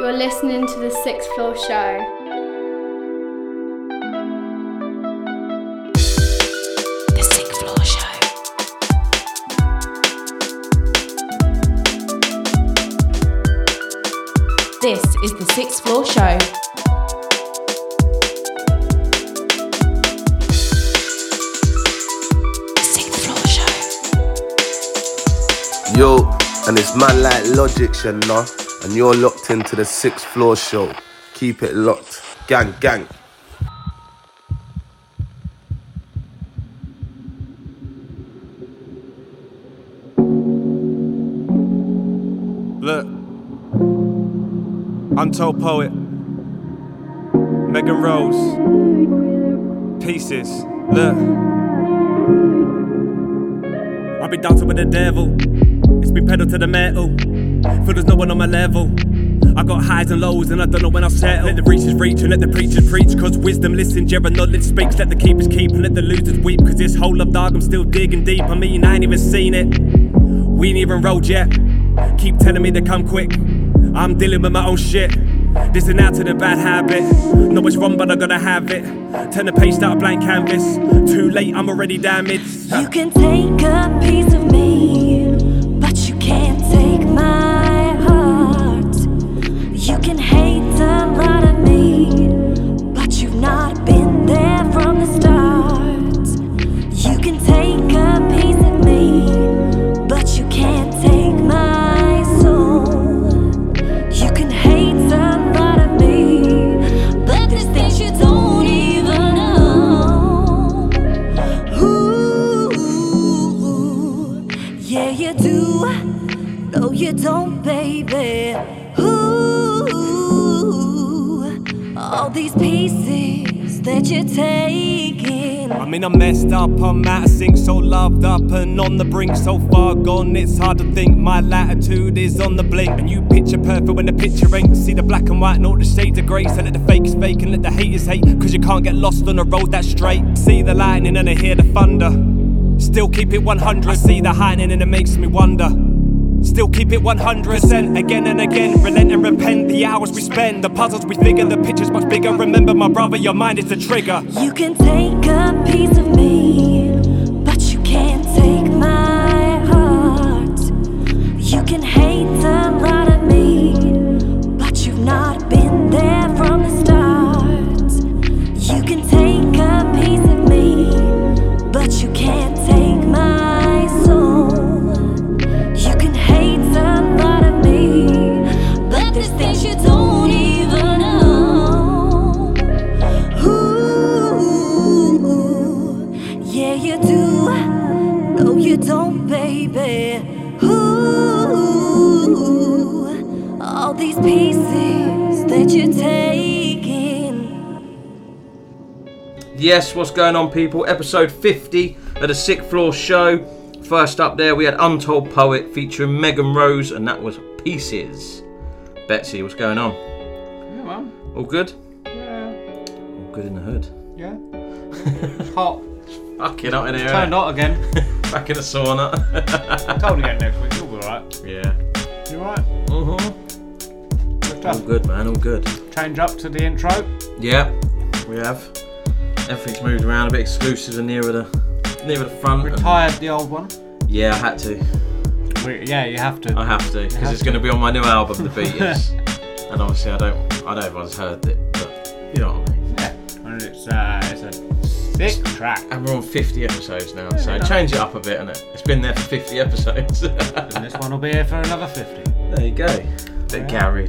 You're listening to the Sixth Floor Show. The Sixth Floor Show. This is the Sixth Floor Show. Sixth Floor Show. Yo, and it's man like Logic, you know, and you're locked into the sixth floor show. Keep it locked. Gang, gang. Look, Untold Poet, Megan Rose, Pieces. Look, I've been dancing with the devil. It's been pedal to the metal. Feel there's no one on my level. I got highs and lows and I don't know when I'll settle. Let the reachers reach and let the preachers preach. Cause wisdom listens, yeah, and knowledge speaks. Let the keepers keep and let the losers weep. Cause this whole love dog, I'm still digging deep. I mean, I ain't even seen it. We ain't even rolled yet. Keep telling me to come quick. I'm dealing with my own shit. This and out to the bad habit. Know it's wrong, but I gotta have it. Turn the page, start a blank canvas. Too late, I'm already damaged. You can take a piece of me, taking. I mean, I'm messed up, I'm out of sync, so loved up and on the brink, so far gone. It's hard to think my latitude is on the blink. And you picture perfect when the picture ain't. See the black and white and all the shades of grey. So let the fakes fake and let the haters hate. Cause you can't get lost on a road that's straight. See the lightning and I hear the thunder. Still keep it 100. I see the heightening and it makes me wonder. Still keep it 100% again and again. Relent and repent. The hours we spend, the puzzles we figure, the picture's much bigger. Remember, my brother, your mind is the trigger. You can take a piece of me, Yes, what's going on, people? Episode 50 of the Sixth Floor Show. First up there, we had Untold Poet featuring Megan Rose, and that was Pieces. Betsy, what's going on? Yeah, man. All good? Yeah. All good in the hood. Yeah. Hot. Fucking hot in here. Turned hot again. Back in the sauna. Cold again next week. You'll be alright. yeah. You alright? Mm-hmm. Good All good, man. All good. Change up to the intro. Yeah, we have. Everything's moved around a bit. Exclusives are nearer the nearer the front. Retired the old one. Yeah, I had to. We, yeah, you have to. I have to because it's going to be on my new album, The Beaters. and obviously, I don't. I know everyone's heard it, but you know what I mean. Yeah. And it's uh, it's a sick track. And we're on 50 episodes now, so Yeah. change it up a bit, and it? It's been there for 50 episodes. And this one will be here for another 50. there you go. Bit garage.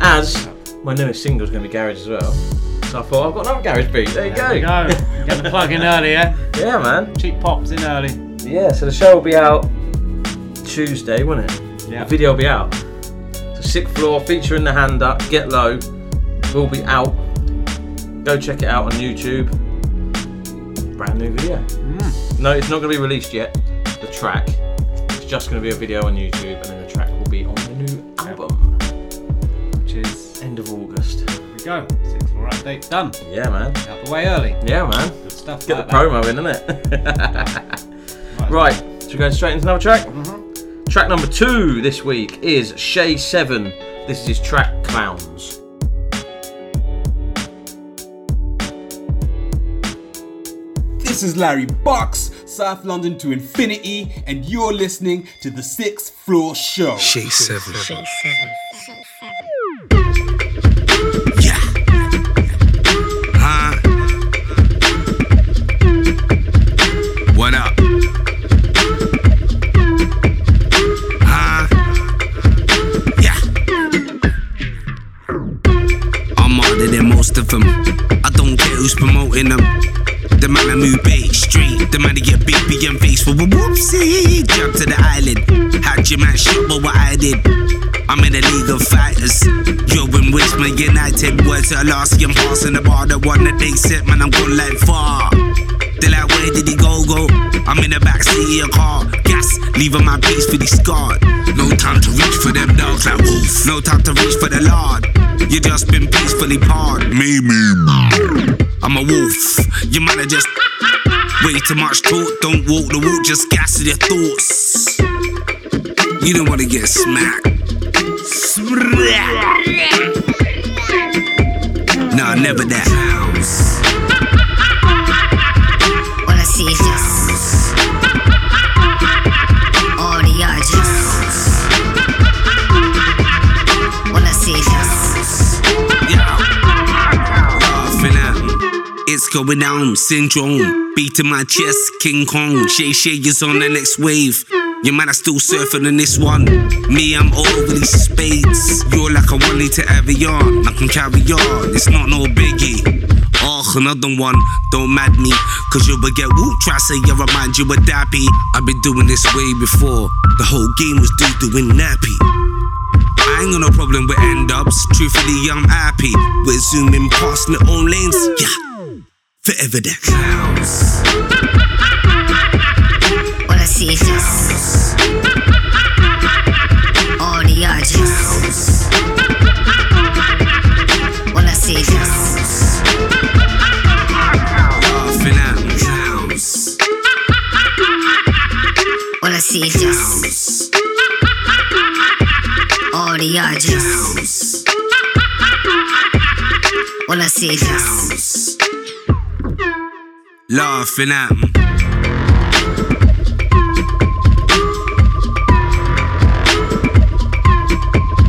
As my newest single's going to be garage as well. So I thought I've got another garage beat. There you There we go. go. Get the plug in early, yeah? Yeah, man. Cheap pops in early. Yeah, so the show will be out Tuesday, won't it? Yeah. The video will be out. So Sick Floor featuring the hand up, Get Low, will be out. Go check it out on YouTube. Brand new video. Mm. No, it's not going to be released yet. The track. It's just going to be a video on YouTube, and then the track will be on the new album. Which is. End of August. We go. Six update done. Yeah, man. Out the way early. Yeah, man. Good stuff. Get like the promo in, innit? that. right, so we're going straight into another track. Mhm. Track number two this week is Shai Sevin. This is his track Clowns. This is Larry Box, South London to infinity, and you're listening to the Sixth Floor Show. Shai Sevin. Huh? Them. I don't care who's promoting them. The man I move bait straight. The man to get baby and face for a whoopsie. Jump to the island. Had your man shot, but what I did. I'm in a league of fighters. Yo, in Richmond United, words are lost. I'm passing the bar, the one that they set, man. I'm going like far. They like, where did he go, go? I'm in the backseat of your car. Gas, leaving my peacefully scarred. No time to reach for them dogs like wolf. No time to reach for the lord. You just been peacefully parred. Me, me, me. I'm a wolf. You might have just way too much talk. Don't walk the walk, just gas your thoughts. You don't wanna get smacked. Nah, never that. Going down, syndrome. Beating my chest, King Kong. Shay Shay is on the next wave. Your man are still surfing on this one. Me, I'm overly spades. You're like a one liter Evian. I can carry on, it's not no biggie. Oh, another one, don't mad me. Cause you will get whoop, try say you remind you of Dappy. I've been doing this way before. The whole game was due doing nappy. I ain't got no problem with end ups. Truthfully, I'm happy. We're zooming past my own lanes. Yeah, forever all I see is just all the. All I see is just Laughing at me. Clowns. all the. All I see is just Laughing at me.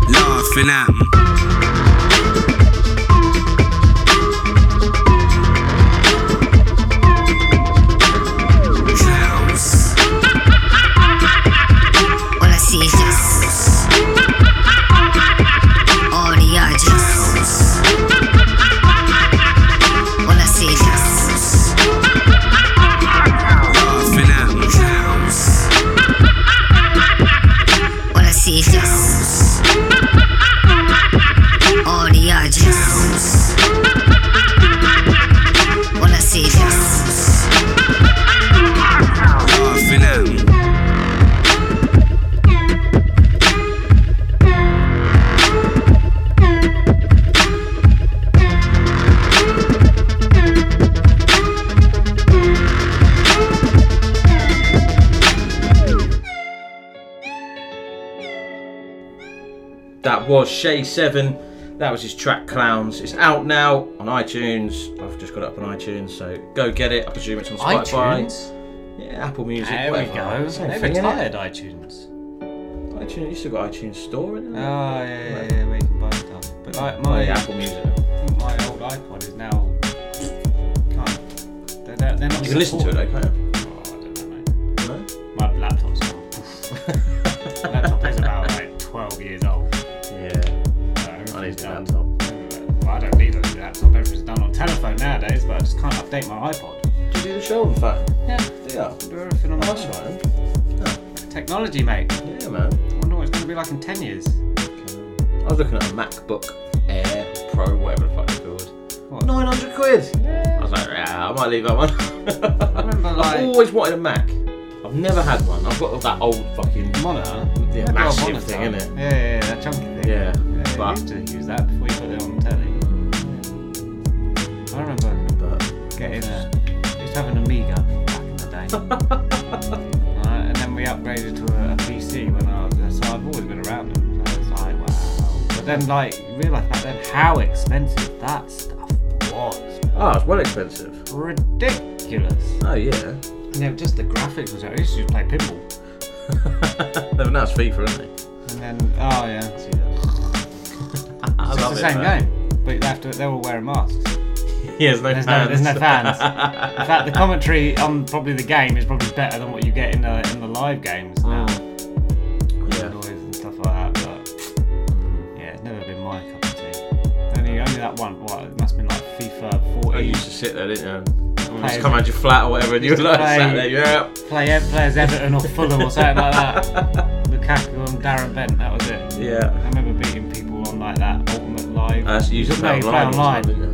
Laughing at me. Was Shai Sevin. That was his track Clowns. It's out now on iTunes. I've just got it up on iTunes, so go get it. I presume it's on Spotify. iTunes. Yeah, Apple Music. There we whatever. go. Same They thing, retired iTunes. iTunes, you still got iTunes Store, isn't Oh, it? yeah, yeah, yeah, we can buy stuff. But Oh, my, yeah, Apple Music. My old iPod is now. Can't. They're, they're, not You can listen to it, though, can't you? Oh, I don't know, mate. No? My laptop's telephone nowadays, but I just can't update my iPod. Do you do the show on the phone? Yeah. Yeah. Do everything on the phone. right. Technology, mate. Yeah, man. I wonder what it's going to be like in 10 years. I was looking at a MacBook Air Pro, whatever the fuck it's called. What? 900 quid. I was like, yeah, I might leave that one. I remember like I've always wanted a Mac. I've never had one. I've got that old fucking monitor. Yeah, Had the old massive monitor. thing, innit? Yeah, yeah, yeah, that chunky thing. Yeah, but- I used to use that before you put it on the telly. I remember But getting uh, a, used having have an Amiga back in the day. Right, and then we upgraded to a, a PC when I was there, so I've always been around them. So it's like, wow. But then, like, you realise back then how expensive that stuff was. Oh, it's well expensive. Ridiculous. Oh yeah. And then just the graphics was. I used to just play pinball. They've now it's FIFA, isn't it? And then, oh yeah, see that. I It's the same game, but they have to, they're all wearing masks. Yeah, there's no There's no, fans. there's no fans. In fact, the commentary on probably the game is probably better than what you get in the in the live games now. Yeah. Noise and stuff like that. But yeah, it's never been my cup of tea. Only only that one. What it must have been like FIFA 14. I used to sit there, didn't you? Just come around your flat or whatever, and you were Used to like play- sat there, yeah. Play play as Everton or Fulham or something like that. Lukaku and Darren Bent. That was it. Yeah. I remember beating people on like that Ultimate Live. Uh, so you used to play No, online, online.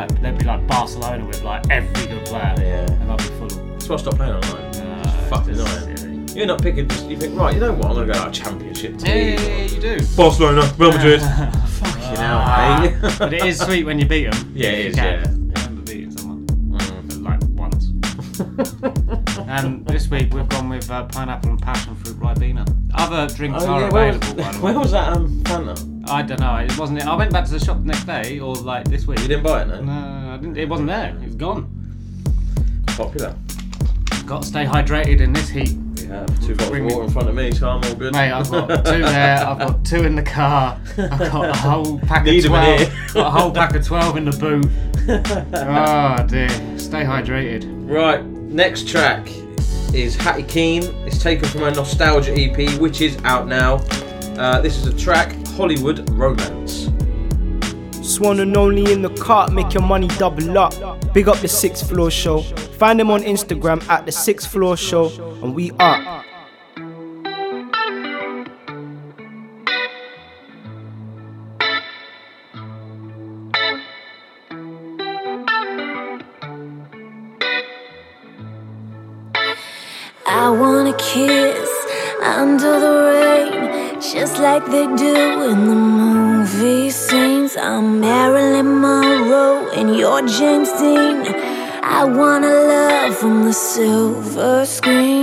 Didn't you? And like, they'd be like Barcelona with like every good player. Yeah. And I'd be Fulham. That's why I stopped playing online. Uh, It's fucking just annoying. silly. You're not picking, just, you think, right, you know what, I'm going to go to a championship team. Yeah, yeah, yeah, you do. Barcelona, Real Madrid. Fucking hell, Ah, mate. but it is sweet when you beat them. Yeah, it is, I yeah. remember beating someone. Like once. and this week we've gone with uh, pineapple and passion fruit Ribena. Other drinks Oh, are yeah, where was, available. where was that um, Fanta? I don't know. It wasn't. It. I went back to the shop the next day, or like this week. You didn't buy it, no? No, I didn't. It wasn't there. It was gone. Popular. Got to stay hydrated in this heat. We have two bottles of water in front of me, so I'm all good. Mate, I've got two there. I've got two in the car. I've got a whole pack Need of twelve. here. got a whole pack of twelve in the boot. oh dear. Stay hydrated. Right, next track is Hatty Keane. It's taken from her Nostalgia EP, which is out now. Uh, this is a track, Hollywood Romance. Swan and only in the cart, make your money double up. Big up the sixth floor show. Find them on Instagram at the sixth floor show, and we are. Kiss under the rain, just like they do in the movie scenes. I'm Marilyn Monroe and you're James Dean. I wanna love from the silver screen.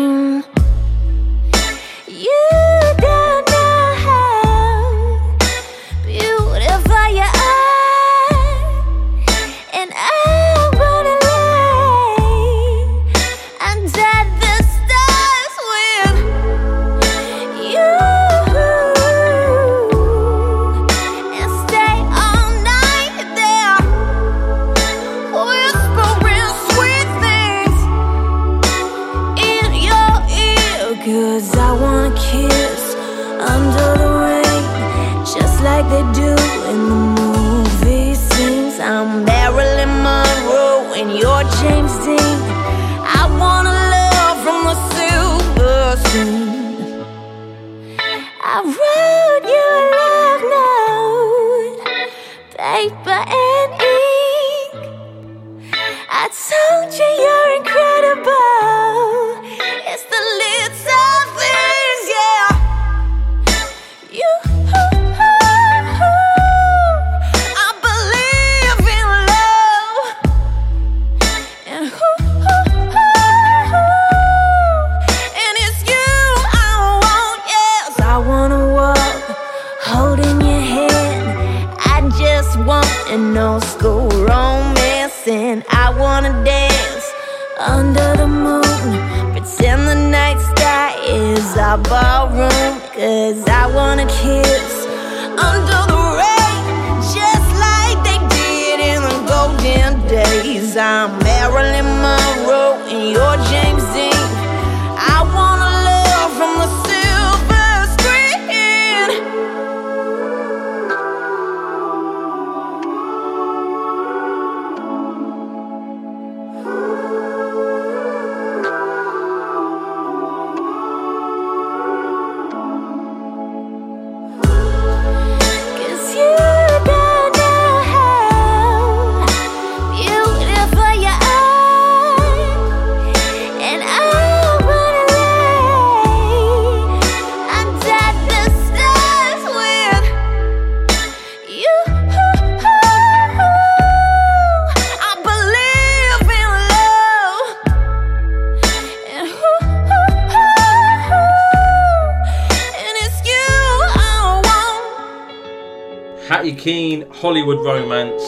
Hollywood romance.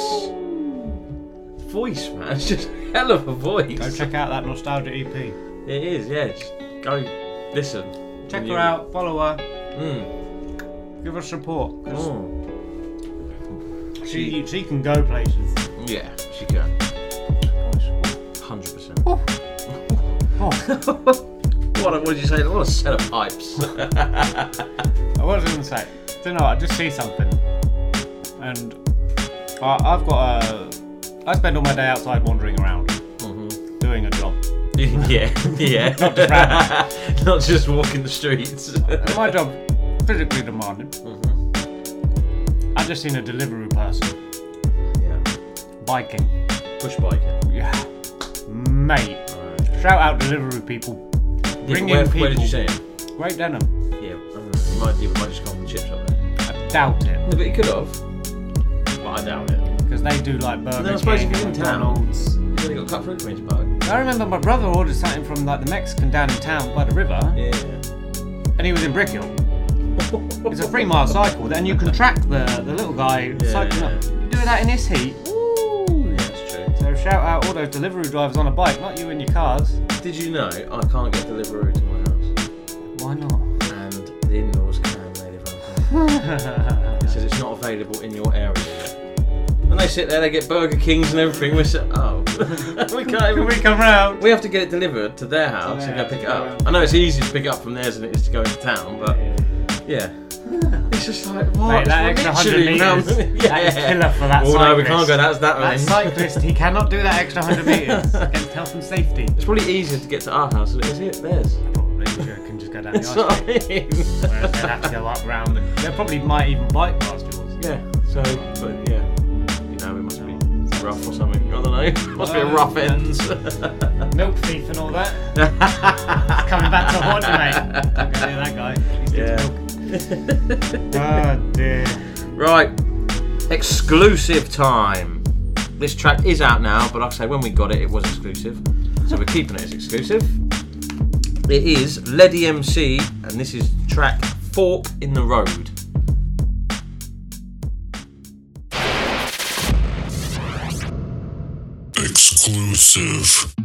Voice, man. It's just a hell of a voice. Go check out that nostalgia EP. It is, yeah. Just go listen. Check her out, follow her, Mm. give her support. Mm. she she can go places. Yeah, she can. Hundred percent. Oh. What? a- What did you say? What a set of pipes. I was going to say, I don't know. I just see something, and I, I've got a. I spend all my day outside wandering around, Mm-hmm. doing a job. yeah, yeah. Not just. Not just walking the streets. my job physically demanding. Mm-hmm. I just seen a delivery person Yeah. biking. Push biking. Yeah, mate. Shout out delivery people. Bringing where, people. where did you see him? Great Denham. Yeah, I don't know. He might, he might just come from the chip shop there. I doubt it. No, but he could have. I doubt it. Because they do like Burger No, I suppose King, if he's in town. McDonald's. Only got cut through Queenspark. I remember my brother ordered something from like the Mexican down in town by the river, Yeah. and he was in Brickhill. it's a three mile cycle, and you can track the, the little guy Yeah, cycling yeah. up. You do that in this heat. Yeah, that's true. So shout out all those delivery drivers on a bike, not you in your cars. Did you know I can't get delivery to my house? Why not? And the in-laws can, they live. It says it's not available in your area. And they sit there, they get Burger Kings and everything. We sit, oh, we can't even. We come round? We have to get it delivered to their house and go pick it up. yeah. I know it's easier to pick it up from theirs than it is to go into town, but yeah. It's just like, what? Mate, that extra 100 round- metres, that is killer for that Oh no, we can't go. That's that That cyclist, he cannot do that extra 100 metres against health and safety. It's probably easier to get to our house than it is here, theirs. Probably you can just go down the ice what. I mean. Whereas they'd have to go up round. They probably might even bike past yours. Yeah. So, but yeah, rough or something. I don't know. Must be a uh, rough ends. Milk thief and all that. Coming back to haunt you, mate. Don't go near that guy. He steals Yeah. milk. oh dear. Right, exclusive time. This track is out now, but like I say, when we got it, it was exclusive. So we're keeping it as exclusive. It is Leddie MC, and this is track Fork in the Road. Exclusive.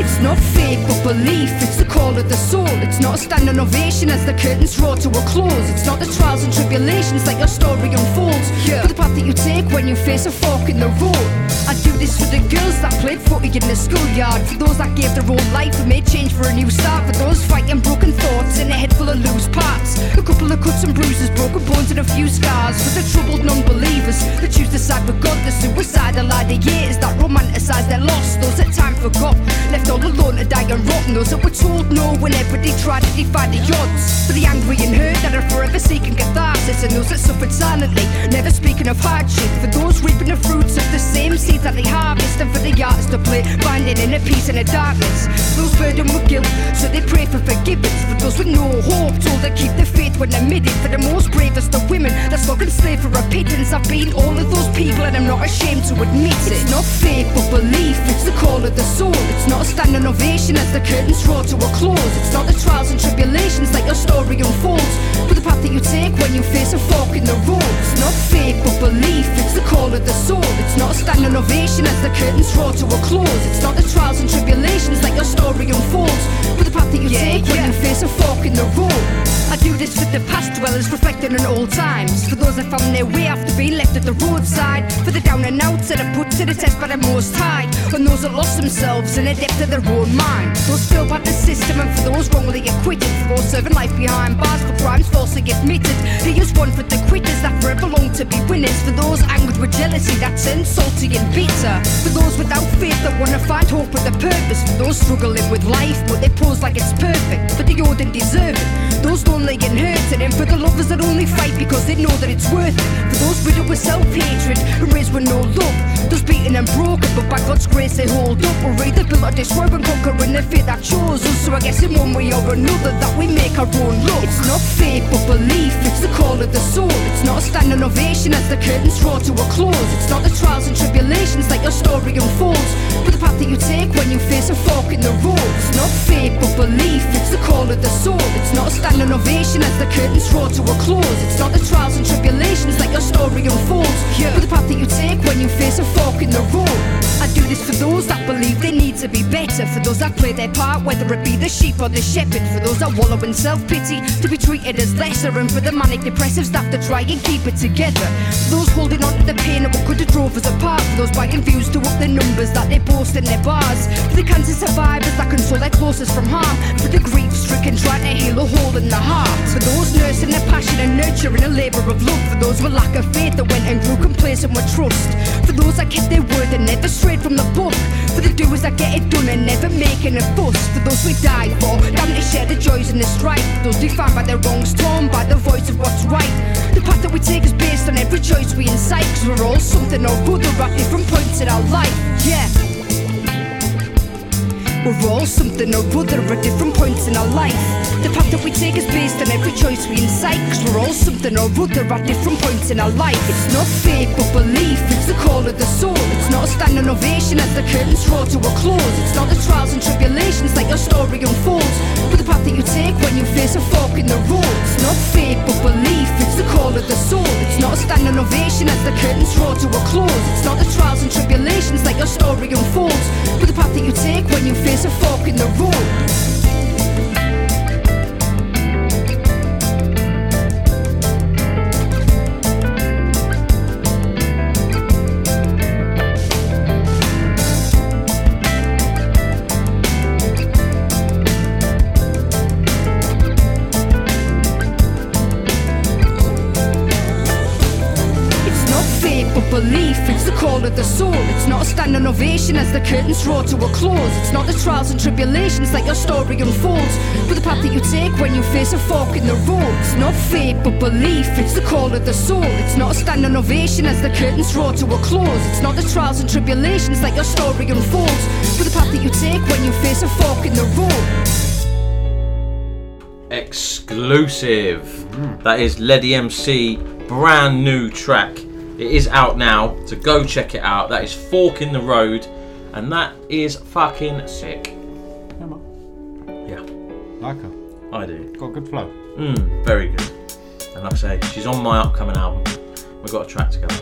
It's not faith but belief, it's the call of the soul. Not a standing ovation as the curtains draw to a close. It's not the trials and tribulations that your story unfolds. But the path that you take when you face a fork in the road. I do this for the girls that played footy in the schoolyard. For those that gave their whole life and made change for a new start. For those fighting broken thoughts in a head full of loose parts. A couple of cuts and bruises, broken bones and a few scars. For the troubled non-believers that choose to side with God. The suicidal ideators that romanticize their loss. Those that time forgot, left all alone to die and rotten. Those that were told no whenever they tried to defy the odds. For the angry and hurt that are forever seeking catharsis. And those that suffered silently, never speaking of hardship. For those reaping the fruits of the same seeds that they harvest. And for the artists to play, finding inner peace in the darkness. Those burdened with guilt, so they pray for forgiveness. For those with no hope, told to keep the faith when mid For the most bravest of women, that's not enslaved for a pittance. I've been all of those people and I'm not ashamed to admit it. It's not faith but belief, it's the call of the soul. It's not a standing ovation as the curtains draw to a close. It's not the trials and tribulations that your story unfolds. But the path that you take when you face a fork in the road. It's not faith but belief, it's the call of the soul. It's not a standing ovation as the curtains draw to a close. It's not the trials and tribulations that your story unfolds. But the path that you take when you face a fork in the road. I do this for the past dwellers reflecting on old times. For those that found their way after being left at the roadside. For the down and outs that are put to the test by the most high. And those that lost themselves in the depth of their own mind. Those filled by the system and for those wrongly acquitted. For serving life behind bars for crimes falsely admitted. Here's one for the quitters that forever long to be winners. For those angered with jealousy that's insulting and bitter. For those without faith that wanna find hope with a purpose. For those struggling with life but they pose like it's perfect. For the old and deserve it. Those lonely and hurting. And for the lovers that only fight because they know that it's worth it. For those riddled with self-hatred and raised with no love. Those beaten and broken, but by God's grace they hold up. We're either built or destroyed and conquering the fate that chose us. So I guess in one way or another that we make our own luck. It's not faith but belief, it's the call of the soul. It's not a standing ovation as the curtains draw to a close. It's not the trials and tribulations that your story unfolds, but the path that you take when you face a fork in the road. It's not faith but belief, it's the call of the soul. It's not a standing ovation as the curtains draw to a close. It's not the trials and tribulations that your story unfolds, but the path that you take when you face a fork in the road. I do this for those that believe they need to be better, for those that play their part, whether it be the sheep or the shepherd, for those that wallow in self pity to be treated as lesser, and for the manic depressive staff that try and keep it together. For those holding on to the pain of what could have drove us apart, for those buying views to up the numbers that they boast in their bars, for the cancer survivors that console their closest from harm, for the grief stricken trying to heal a hole in the heart, for those nursing their passion and nurturing a labour of love, for those with lack of faith that went and grew complacent with trust, for those that kept their word and never strayed from the book, for the doers that get it done and never making a fuss, for those we die for, down to share the joys and the strife, those defined by their wrongs, torn by the voice of what's right. The path that we take is based on every choice we incite, cause we're all something or other at different points in our life, yeah. We're all something or other at different points in our life. The path that we take is based on every choice we incite. Cause we're all something or other at different points in our life. It's not faith but belief, it's the call of the soul. It's not a standing ovation as the curtains draw to a close. It's not the trials and tribulations that your story unfolds. But the path that you take when you face a fork in the road. It's not faith but belief, it's the call of the soul. It's not a standing ovation as the curtains draw to a close. It's not the trials and tribulations that your story unfolds. But the path that you take when you face a fork in the road. Standing as the curtains draw to a close. It's not the trials and tribulations that your story unfolds, but the path that you take when you face a fork in the road. It's not faith but belief, it's the call of the soul. It's not a standing ovation as the curtains draw to a close. It's not the trials and tribulations that your story unfolds, but the path that you take when you face a fork in the road. exclusive. That is Leddie MC, brand new track. It is out now, so go check it out. That is Fork in the Road, and that is fucking sick. Yeah, Like her. I do. Got good flow. Mm, very good. And like I say, she's on my upcoming album. We've got a track together.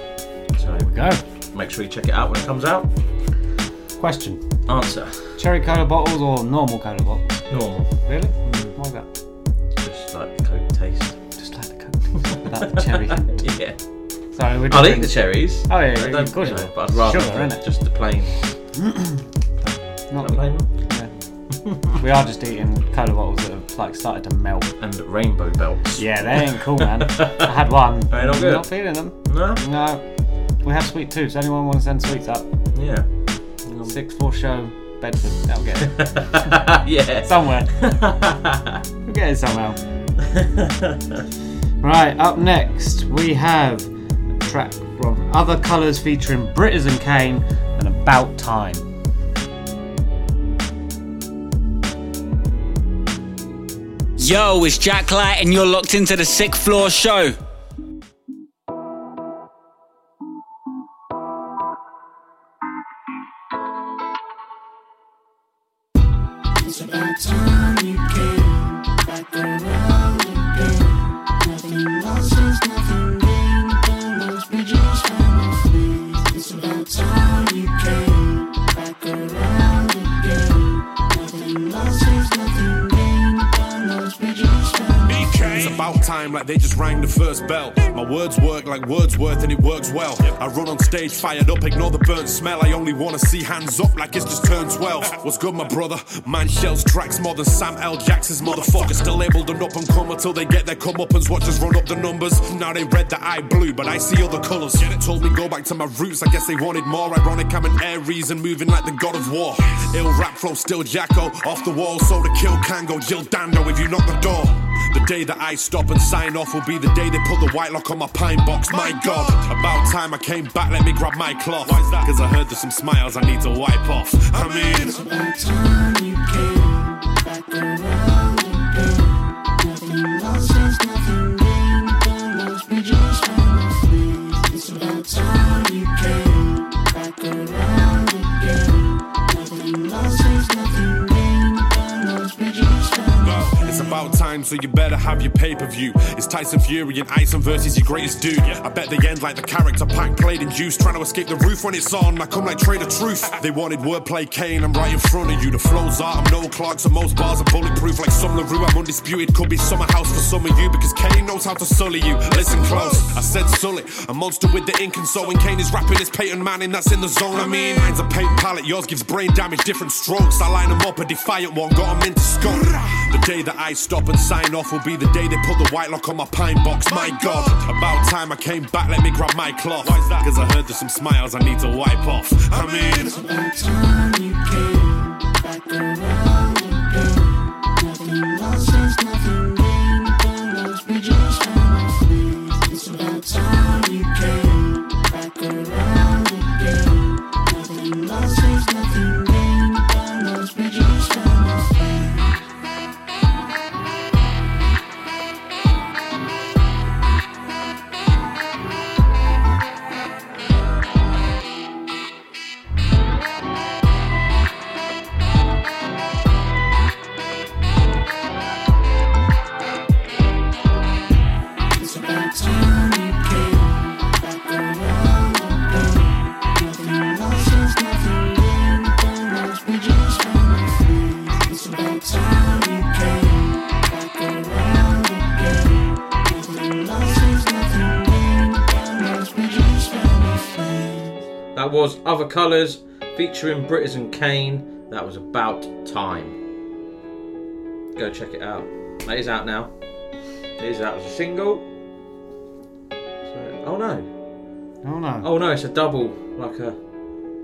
So There we go. make sure you check it out when it comes out. Question. Answer. Cherry cola bottles or normal cola bottles? Normal. Really? Why that? Just like the Coke taste. Just like the coke. Without the cherry. we're I'll eat the cherries. Oh, yeah, I of course you will. But I'd rather Sugar, have innit? just the plain. Not the plain one. Yeah. we are just eating cola bottles that have like started to melt. And rainbow belts. Yeah, they ain't cool, man. I had one. They not good? Not feeling them. No. No. We have sweet So Anyone want to send sweets up? Yeah. Six floor show, Bedford. That'll get it. yeah. Somewhere. we'll get it somehow. right, up next we have track from Other Colours featuring Britizen Kane and About Time. Yo, it's Jack Light, and you're locked into the Sixth Floor Show. Words work like Wordsworth, and it works well. I run on stage, fired up, ignore the burnt smell. I only wanna see hands up like it's just turned 12. What's good, my brother? Man shells tracks more than Sam L. Jackson's motherfucker. Still labeled an up and come until they get their comeuppance. Watch us run up the numbers. Now they read the eye blue, but I see other colours. Told me go back to my roots, I guess they wanted more. Ironic, I'm an Aries and moving like the god of war. Ill rap flow, still Jacko. Off the wall, so to kill Kango. Jill Dando if you knock the door. The day that I stop and sign off will be the day they put the white lock on my pine box. My God, about time I came back. Let me grab my cloth. Why's that? Cause I heard there's some smiles I need to wipe off. I mean, It's about time you came back around time, so you better have your pay per view. It's Tyson Fury and Ison versus your greatest dude. I bet they end like the character pack played in juice, trying to escape the roof when it's on. I come like Trader Truth. They wanted wordplay, Kane. I'm right in front of you. The flows are, I'm no Clark, so most bars are bulletproof like some LaRue. I'm undisputed. Could be summer house for some of you because Kane knows how to sully you. Listen close, I said sully. A monster with the ink and so when Kane is rapping, it's Peyton Manning that's in the zone. I mean, mine's a paint palette, yours gives brain damage, different strokes. I line them up, a defiant one, got 'em into scope. The day that I stop and sign off will be the day they put the white lock on my pine box. My God, about time I came back, let me grab my cloth. Why's that? Cause I heard there's some smiles I need to wipe off. I mean, time you came back around was Other Colours featuring Britizen Kane. That was about time. Go check it out. That is out now. It is out as a single. So, oh no. Oh no. Oh no, it's a double, like a.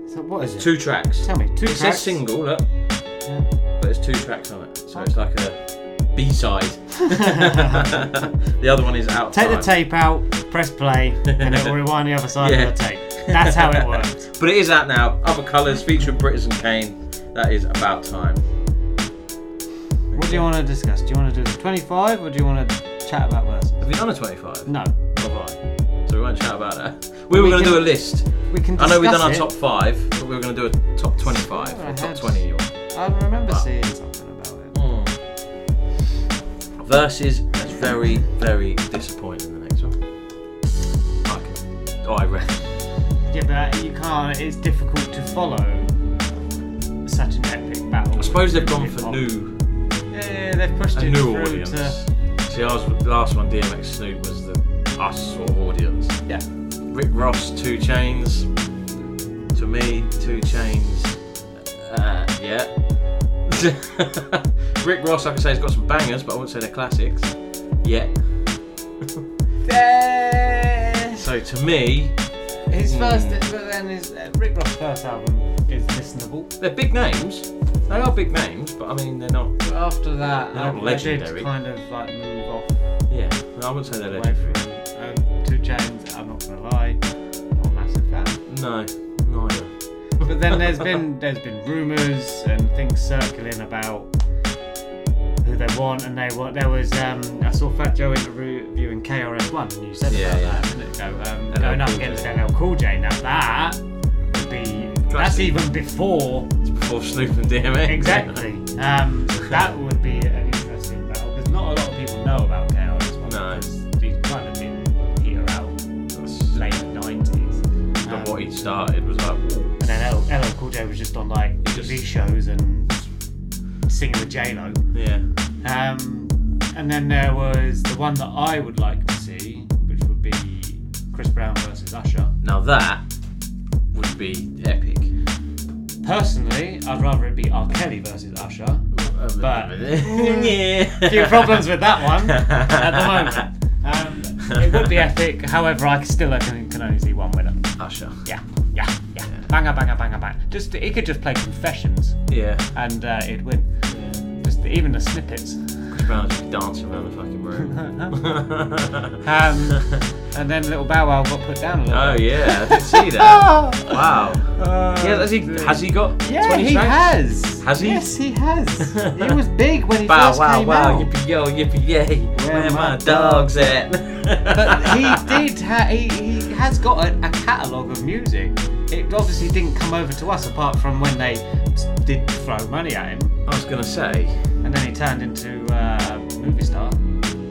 So what is it's it? two tracks. Tell me, two it tracks? says single, look. But there's two tracks on it, so it's like a B side. the other one is out. Take the tape out, press play, and it will rewind the other side Yeah. of the tape. That's how it works. But it is out now. Other colours featuring Britizen Kane. That is about time. What do you want to discuss? Do you want to do the 25 or do you want to chat about verses? Have you done a 25? No. Have I? So we won't chat about that. We were We going to do a list. We can I know we've done our top five, but we were going to do a top 25 I or top had- 20. Or... I remember seeing something about it. Hmm. Versus is very, very disappointing. The next one. Okay. Oh, I reckon. Yeah, but you can't. It's difficult to follow such an epic battle. I suppose they've gone for new, Yeah, yeah, they've pushed a it new through audience. to. See, ours, the last one, DMX Snoop, was the us sort of audience. Yeah. Rick Ross, 2 Chainz. To me, 2 Chainz. Uh, yeah. Rick Ross, like I say, has got some bangers, but I wouldn't say they're classics. Yeah. So to me, His first, but then his uh, Rick Ross' first album is listenable. they're big names. They are big names, but I mean they're not. But after that, They're not um, legendary. Did kind of like move off Yeah, I wouldn't say they're away legendary. from um, 2 Chainz. I'm not gonna lie, not a massive fan. No, neither. But then there's been there's been rumours and things circling about who they want, and they want. There was um, I saw Fat Joe interviewing KRS One, and you said Yeah, about yeah. that a minute ago, um, LL going up Cool against J. LL Cool J. Now that would be that's even before It's before Snoop and DMX. exactly. Um, that would be an interesting battle because not a lot of people know about KRS One. No. he's kind of been here out late nineties. But what he started was like, And then L- LL Cool J was just on like TV shows and singing with J Lo. yeah. Um, and then there was the one that I would like to see, which would be Chris Brown versus Usher. Now that would be epic. Personally, I'd rather it be R. Kelly versus Usher, but yeah. a few problems with that one at the moment. Um, it would be epic. However, I still can, can only see one winner. Usher. Yeah, yeah, yeah. Banger, banger, banger, bang. Just he could just play Confessions Yeah. and uh, it'd win. Just even the snippets. Chris Brown just dancing around the fucking room. Um, and then little Bow Wow got put down a little. Oh bit. yeah, I did see that. wow. Uh, yeah, has he has he got Yeah, 20 he tracks? has. Has he? Yes, he has. he was big when he was. Bow first wow came wow, out. yippee yo, yippee yay. Where, my dogs at? but he did. Ha- he, he has got a, a catalogue of music. It obviously didn't come over to us apart from when they did throw money at him. I was gonna say. And then he turned into uh, a movie star,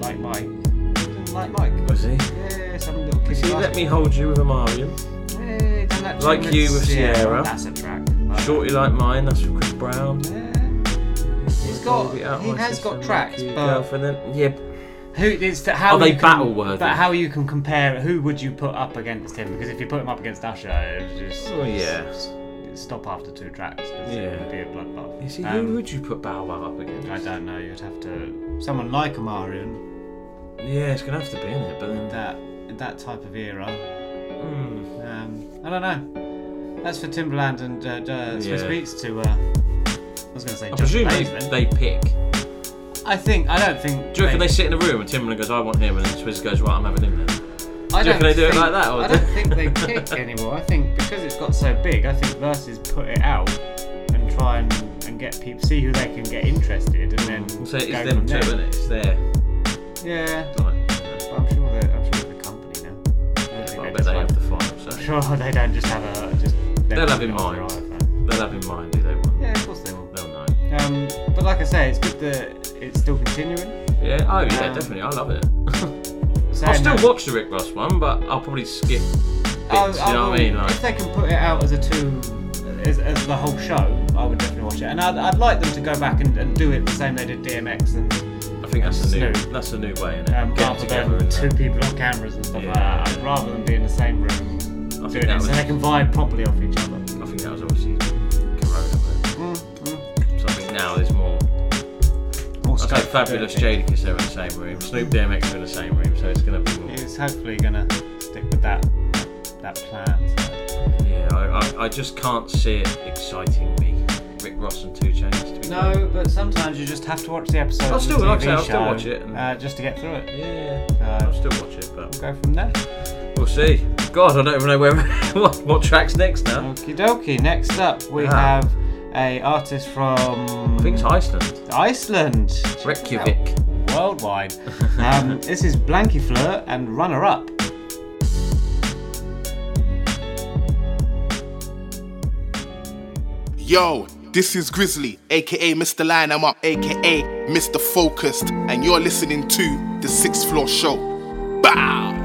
like Mike. Like Mike. Was he? Yeah, some little kid. let me hold you with a. Yeah, done that Like you with Ciara. That's a track. Shorty like mine. That's from Chris Brown. He's got. He has got tracks, but girlfriend. Then, yeah. Who is that? How Are they battle worthy? But how you can compare? Who would you put up against him? Because if you put him up against Usher, it would just Oh, yeah. stop after two tracks. 'cause Yeah. it would be a bloodbath. You see, Um, who would you put Bow Wow up against? I don't know. You'd have to someone like Omarion. Yeah, it's gonna have to be in it, but then that in that type of era. Hmm. Um, I don't know. That's for Timbaland and uh, uh, Swizz Yeah. Beatz to. Uh, I was going to say. I presume they, they pick. I think. I don't think. Do you reckon they sit in a room and Timbaland goes, "I want him," and then Swizz goes, "Right, I'm having him then." I do you reckon they do it like that? Or I don't think they kick anymore. I think because it's got so big, I think Verzuz put it out and try and, and get people see who they can get interested, and then So it's go them from too, there. isn't it? It's their. Yeah, but I'm sure they're I'm sure they're the company now. I don't I bet they have the final say. I'm sure they don't just have a just. They'll have in mind. They'll have in mind who they want. Yeah, of course they will. They'll know. Um, but like I say, it's good that it's still continuing. Yeah. Oh yeah, Um, definitely. I love it. I'll still that- watch the Rick Ross one, but I'll probably skip bits. I- you know what I mean? Like, If they can put it out as a two, as, as the whole show, I would definitely watch it. And I'd, I'd like them to go back and, and do it the same they did DMX and I think that's a new. Snoop. That's the new way, innit? um, rather together than two that. people on cameras and stuff like that. I'd rather than be in the same room I doing think it so they can vibe properly off each other. I think that was obviously Corona. Mm, But, so I think now there's more. More I say Fabolous. Jadakiss are in the same room. Snoop DMX are in the same room, so it's gonna be more. He's hopefully gonna stick with that that plan. So. Yeah, I, I, I just can't see it exciting me. Rick Ross and 2 Chainz. To be fair. No, but sometimes you just have to watch the episode. I'll still- like I say, I'll still watch it and- uh, just to get through it. Yeah, I'll still watch it, but we'll go from there. we'll see. God, I don't even know where what, what tracks next now. Okie dokie. Next up, we Ah. have a artist from I think it's Iceland. Iceland. Reykjavik. Worldwide. um, this is Blankiflur and Runner Up. Yo, this is Grizzly, aka Mr. Line I'm Up, aka Mr. Focused, and you're listening to The Sixth Floor Show. Bow!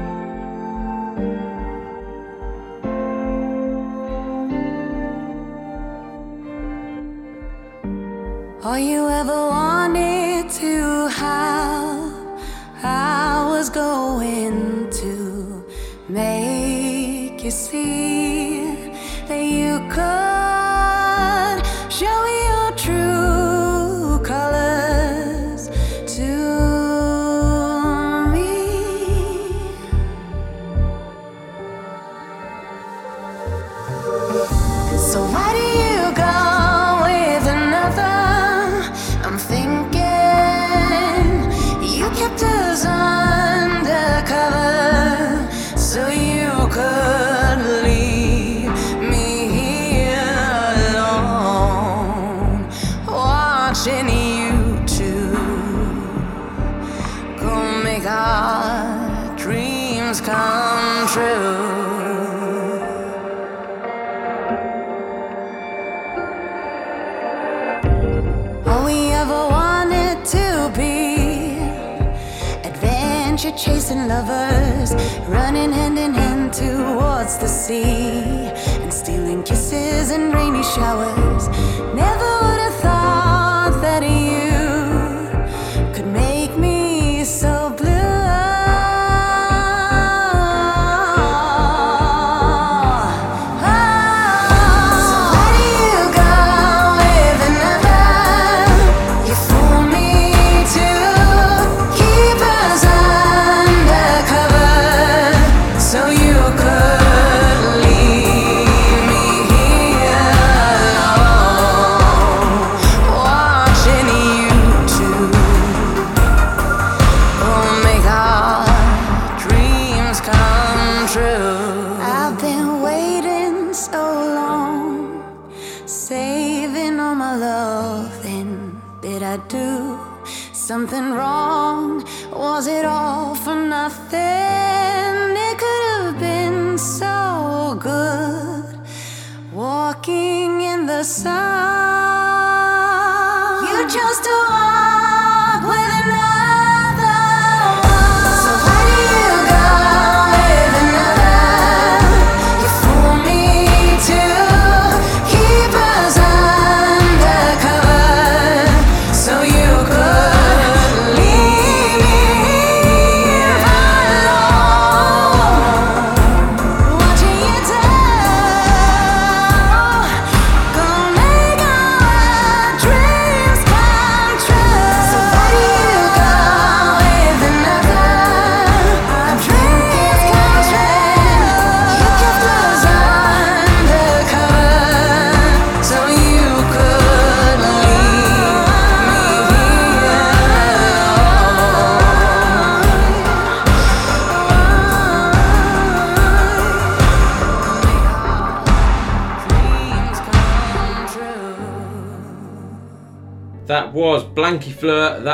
All you ever wanted to have, I was going to make you see that you could lovers, running hand in hand towards the sea, and stealing kisses and rainy showers. Never would have thought that you could make me. So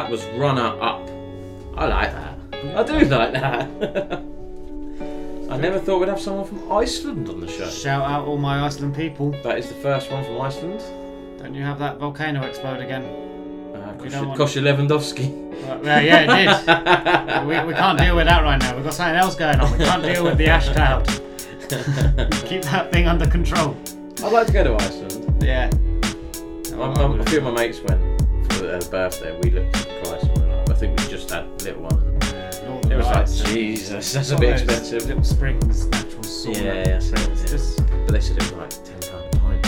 That was Runner Up. I like that. I do like that. I never thought we'd have someone from Iceland on the show. Shout out all my Iceland people. That is the first one from Iceland. Don't you have that volcano explode again? Uh, Kosha Lewandowski. Well, yeah, yeah, it did. we, we can't deal with that right now. We've got something else going on. We can't deal with the ash cloud. Keep that thing under control. I'd like to go to Iceland. Yeah. My, my, a few of my mates went for their birthday. We looked at the price and we I think we just had a little one. And it was like, Lights and- Jesus, that's a bit expensive. Little springs, natural sauna. Yeah, yeah, so, It's yeah. just- But they said it was like ten pound a pint.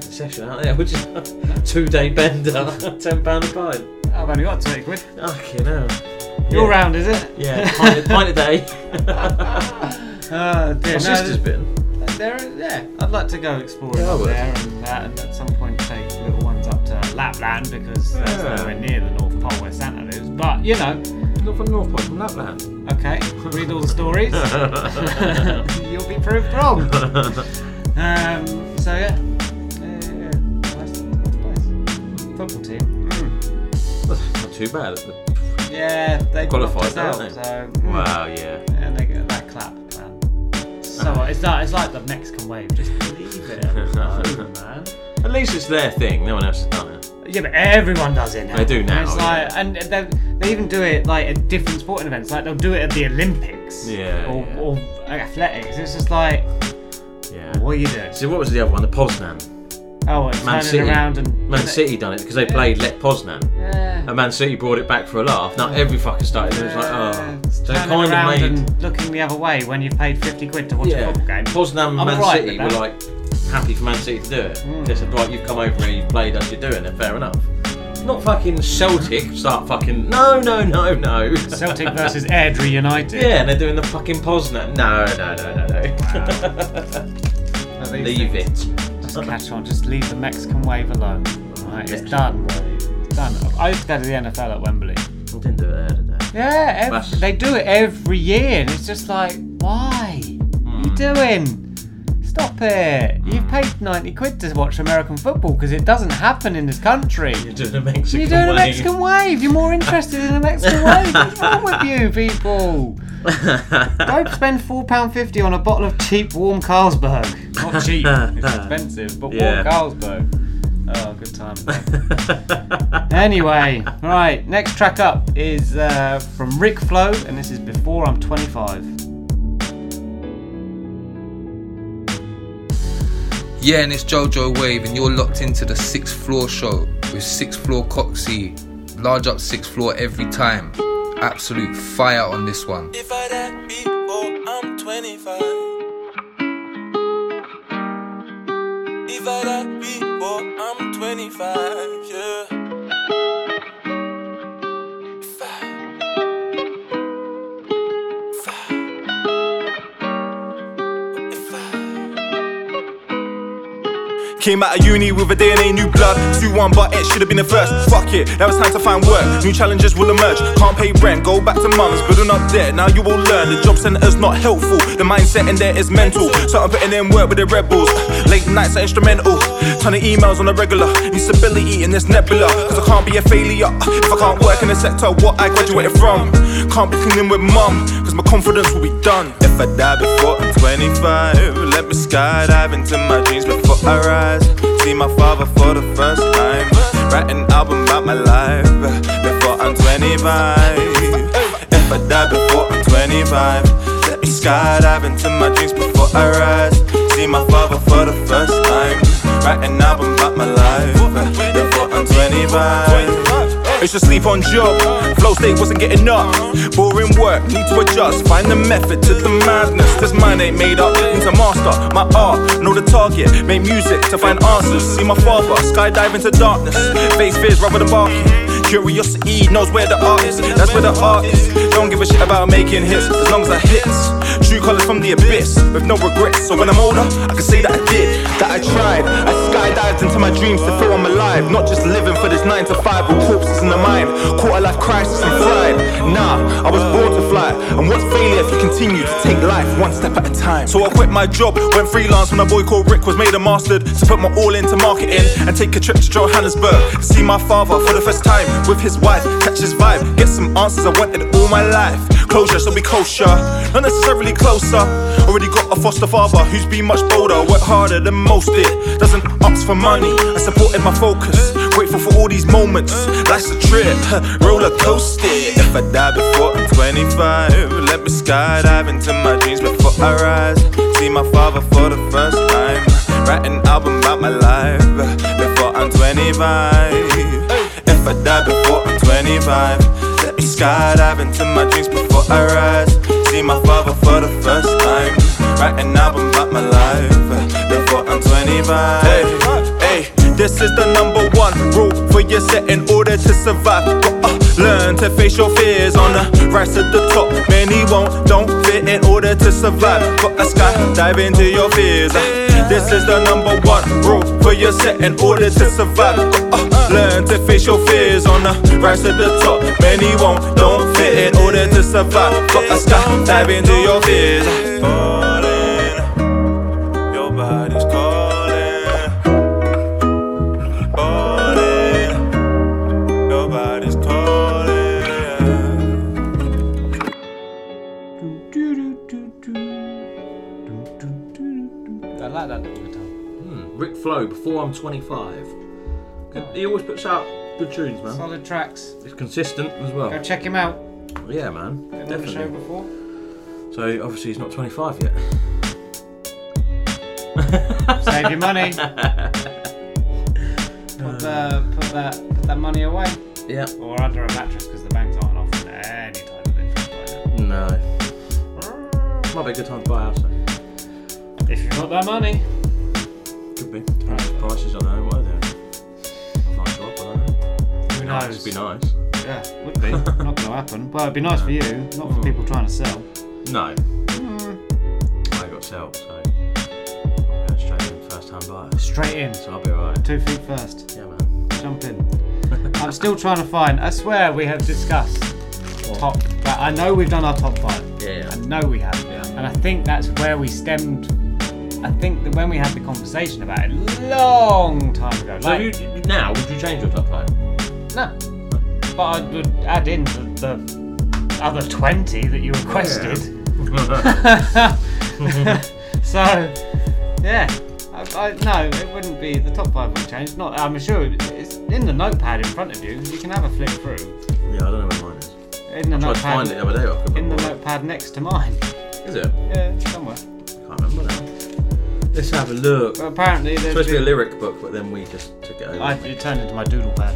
Session out there, which is a two day bender, ten pound a pint. I've only got 20 quid. Fucking hell. Your Yeah. round, is it? Yeah, pint, pint a day. Uh, dear, My sister's been. There, yeah, I'd like to go exploring Yeah, I up would. there and, uh, and at some point Lapland because that's Yeah. nowhere near the North Pole where Santa lives. But you know, not from North Pole, from Lapland. Okay, read all the stories. You'll be proved wrong. Um, so yeah. Nice, nice. Football team. Mm. Not too bad. Yeah, they qualified, knocked us don't out, they? So, mm. Wow, yeah. And they get that clap, man. So it's like it's like the Mexican wave. Just believe it, man. At least it's their thing. No one else has done it. Yeah, but everyone does it now. They do now, And it's like, and they, they even do it like at different sporting events. Like they'll do it at the Olympics. Yeah, Or, yeah. or athletics. It's just like, Yeah. what are you doing? So what was the other one? The Poznan. Oh, and Man turning City. around and Man City done it because they played Let Poznan. Yeah. And Man City brought it back for a laugh. Now every fucker started. It was like, oh. So turning kind around of made. and looking the other way when you've paid fifty quid to watch a football game. Poznan and I'm Man alright City were like happy for Man City to do it. Mm. They said, right, you've come over here, you've played us, you're doing it, fair enough. Not fucking Celtic start fucking. No, no, no, no. Celtic versus Airdrie United. Yeah, and they're doing the fucking Poznan. No, no, no, no, no. these Leave it. Just catch on. Just leave the Mexican wave alone. Right, it's done. It's done. I used to go to the NFL at Wembley. I didn't do it there, did? Yeah, ev- That's- they do it every year, and it's just like, why? What are you doing? Stop it! You've paid ninety quid to watch American football because it doesn't happen in this country. You're doing a Mexican You're doing a wave. Mexican wave. You're more interested in a Mexican wave. What's wrong with you, people? Don't spend four pound fifty on a bottle of cheap warm Carlsberg. Not cheap, it's expensive, but Yeah. warm Carlsberg. Oh, good times. anyway, right. Next track up is uh, from Ric Flo, and this is Before I'm 25. Yeah, and it's Jojo Wave, and you're locked into the sixth floor show with sixth floor Coxie. Large up sixth floor every time. Absolute fire on this one. If I before oh, I'm 25. If I before oh, I'm 25, yeah. Came out of uni with a DNA new blood. 2-1, but it should have been the first. Fuck it, now it's time to find work. New challenges will emerge. Can't pay rent, go back to mum's, building up debt. Now you will learn the job center's not helpful. The mindset in there is mental. So I'm putting in work with the rebels. Late nights are instrumental. Ton of emails on the regular. Need stability in this nebula. Cause I can't be a failure if I can't work in the sector what I graduated from. Can't be cleaning with mum, cause my confidence will be done. If I die before I'm 25, let me skydive into my dreams before I rise. See my father for the first time. Write an album about my life before I'm 25. If I die before I'm 25, let me skydive into my dreams before I rise. See my father for the first time. Write an album about my life before I'm 25. Used to sleep on job, flow state wasn't getting up. Boring work, need to adjust. Find the method to the madness. This mind ain't made up. Need to master my art, know the target. Make music to find answers. See my father skydive into darkness. Face fears rather than barking. Curiosity knows where the art is. That's where the art is. Don't give a shit about making hits as long as I hits. True colors from the abyss with no regrets. So when I'm older, I can say that I did, that I tried. I skydived into my dreams to feel I'm alive. Not just living for this 9 to 5 with corpses in the mind. Quarter life crisis and fried. Nah, I was born to fly. And what's failure if you continue to take life one step at a time? So I quit my job, went freelance when a boy called Rick was made a mastered. To put my all into marketing and take a trip to Johannesburg. See my father for the first time with his wife. Catch his vibe, get some answers I wanted all my life. Closure, so be kosher. Not necessarily closer. Already got a foster father who's been much bolder. Work harder than most did. Doesn't ask for money. I supported my focus. Grateful for all these moments. Life's a trip, roller coaster. If I die before I'm 25, let me skydive into my dreams before I rise. See my father for the first time. Write an album about my life uh, before I'm 25. If I die before I'm 25, skydive into my dreams before I rise. See my father for the first time. Write an album about my life before I'm 25. Hey, hey, this is the number one rule for your set in order to survive. Gotta learn to face your fears on the rise to the top. Many won't, don't fit in order to survive. Gotta skydive into your fears. Uh, this is the number one rule for your set in order to survive. Gotta learn to face your fears on the rise to the top. Many won't, don't fit in order to survive. Gotta skydive into your fears. Your body's calling. Your body's calling. I like that little guitar. Hmm, Ric Flo, before I'm 25. Good- He always puts out good tunes, man. Solid tracks. It's consistent as well. Go check him out. Yeah, man. Been the show before. So obviously he's not 25 yet. Save your money. Put, the, put that put that money away. Yeah. Or under a mattress because the banks aren't offering any type of interest right now. No. Might be a good time to buy a house. though. If you've got that money. Could be. Depends on prices, I know. What know. Who Nice, knows? Be nice. Yeah, would be. Not going to happen. Well, it'd be nice for you, not for mm. people trying to sell. No. Mm. I got sell, so I'm going straight in first time buyer. Straight in. So I'll be alright. Two feet first. Yeah, man. Jump in. I'm still trying to find. I swear we have discussed top. But I know we've done our top five. Yeah. I know we have. Yeah. And I think that's where we stemmed. I think that when we had the conversation about it long time ago. So like, you, now, would you change your top five? No. But I would add in the, the other 20 that you requested. so, yeah. I, I, no, it wouldn't be. The top five would change. Not. I'm sure it's in the notepad in front of you. You can have a flick through. Yeah, I don't know where mine is. In the I tried to notepad. find it the other day, but I couldn't in the remember notepad next to mine. Is it? Yeah, somewhere. Can't remember now. Let's have a look. Apparently it's there's supposed to be a been- lyric book, but then we just took it over. I, it turned into my doodle pad.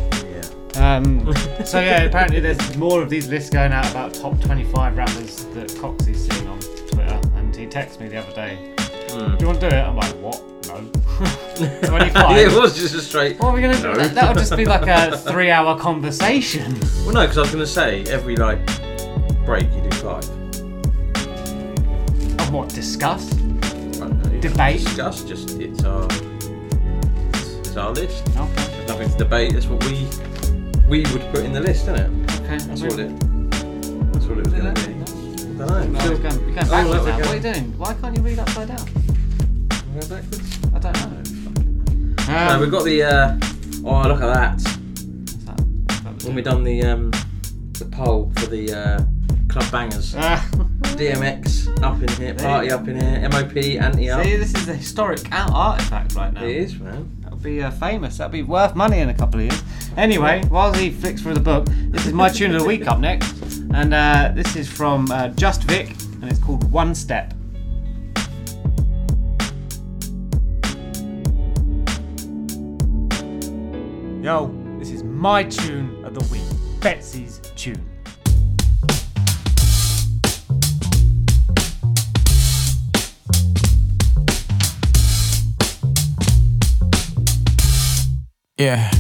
Um, so yeah, apparently there's more of these lists going out about top 25 rappers that Coxie's seen on Twitter, and he texted me the other day. Hmm. Do you want to do it? I'm like, what? No. 25. yeah, it was just a straight. What are we gonna No. do? That'll just be like a three-hour conversation. Well, no, because I was going to say every like break you do five. Of what? Discuss? I don't know, Debate? Discuss. Just it's uh. is our list. There's nothing to debate. That's what we we would put in the list, isn't it? Okay. That's what it. That's what it was going to be. I don't know. No, you're going, backwards now. What are you doing? Why can't you read upside down? Go backwards. I don't know. no, Um, we've got the. Uh, oh, look at that. When we done the um, the poll for the uh, club bangers. Ah. DMX up in here, party up in here, MOP anti up. See, this is a historic out artifact right now. It is, man. Be uh, famous. That'll be worth money in a couple of years. Anyway, while he flicks through the book, this is my tune of the week up next, and uh, this is from uh, Just Vic, and it's called One Step. Yo, this is my tune of the week, Betsy's tune. Yeah.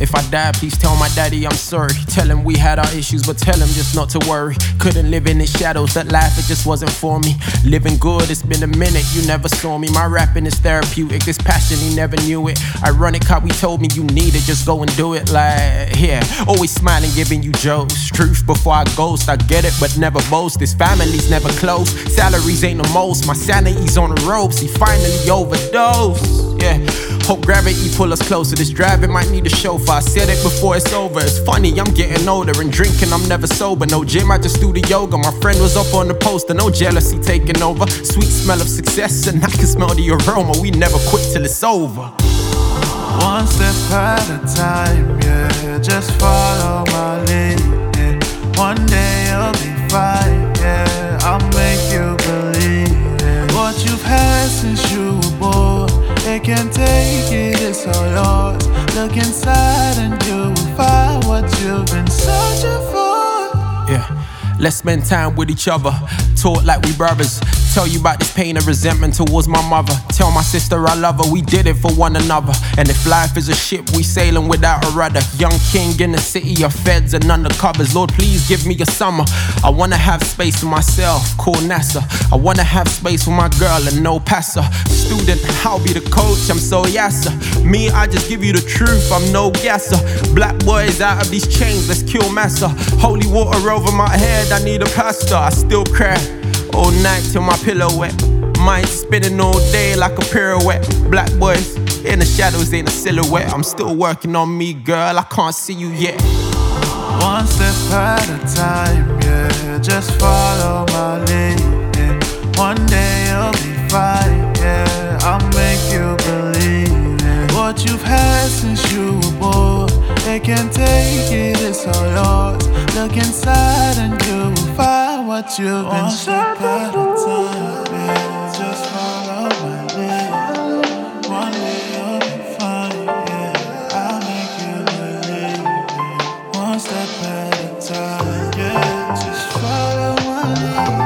If I die, please tell my daddy I'm sorry. Tell him we had our issues, but tell him just not to worry. Couldn't live in the shadows, that life it just wasn't for me. Living good, it's been a minute, you never saw me. My rapping is therapeutic, this passion, he never knew it. Ironic how he told me you need it, just go and do it. Like, yeah, always smiling, giving you jokes. Truth before I ghost, I get it, but never boast. This family's never close, salaries ain't the most. My sanity's on the ropes, he finally overdosed. Yeah, hope gravity pull us closer. This driving might need a chauffeur. I said it before it's over. It's funny, I'm getting older and drinking, I'm never sober. No gym, I just do the yoga. My friend was up on the poster, no jealousy taking over. Sweet smell of success, and I can smell the aroma. We never quit till it's over. One step at a time, yeah. Just follow my lead. Yeah. One day you'll be fine, yeah. I'll make you believe it. What you've had they can't take it, it's all yours. Look inside and you will find what you've been searching for. Yeah. Let's spend time with each other. Talk like we brothers. Tell you about this pain and resentment towards my mother. Tell my sister I love her. We did it for one another. And if life is a ship, we sailing without a rudder. Young king in the city of feds and undercovers. Lord, please give me a summer. I wanna have space for myself. Call NASA. I wanna have space for my girl and no passer. Student, I'll be the coach. I'm so yassa. Me, I just give you the truth. I'm no gasser. Black boys out of these chains. Let's kill massa. Holy water over my head. I need a pastor. I still cry all night till my pillow wet. Mind spinning all day like a pirouette. Black boys in the shadows ain't a silhouette. I'm still working on me, girl. I can't see you yet. One step at a time, yeah. Just follow my lead. Yeah. One day you'll be fine, yeah. I'll make you believe it. What you've had since you were born, they can't take it, it's all yours. Look inside and you will find what you've been One step at a time, yeah. Just follow my lead. One day you'll be fine, yeah. I'll make you believe it. One step at a time, yeah. Just follow my lead.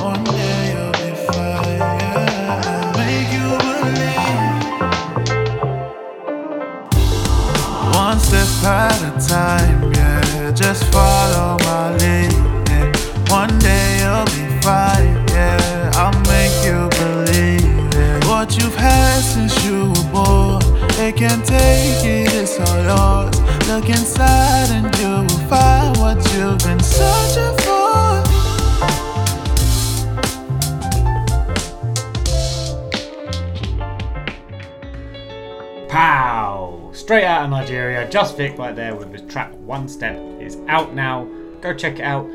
One day you'll be fine, yeah. I'll make you believe. One step at a time, yeah. Just follow my lead. Fine, yeah. I'll make you believe it. What you've had since you were born, they can't take it, it's all yours. Look inside and you will find what you've been searching for. Pow! Straight out of Nigeria, Just Vic right there with his track One Step. is out now. Go check it out.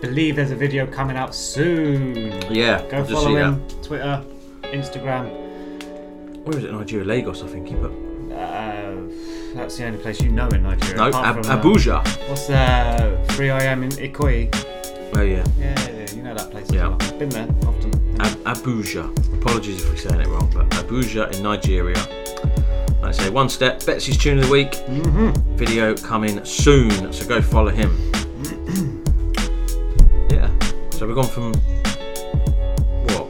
Believe there's a video coming out soon. Yeah, Go just follow him. Twitter, Instagram. Where is it? Nigeria, Lagos, I think he put. Uh, that's the only place you know in Nigeria. No, Ab- from, uh, Abuja. What's uh, 3am in Ikoyi? Oh yeah. Yeah, yeah, you know that place. Yeah. As well. Been there often. Ab- Abuja. Apologies if we're saying it wrong, but Abuja in Nigeria. Like I say, one step. Betsy's tune of the week. Mm-hmm. Video coming soon, so go follow him. So we've gone from what?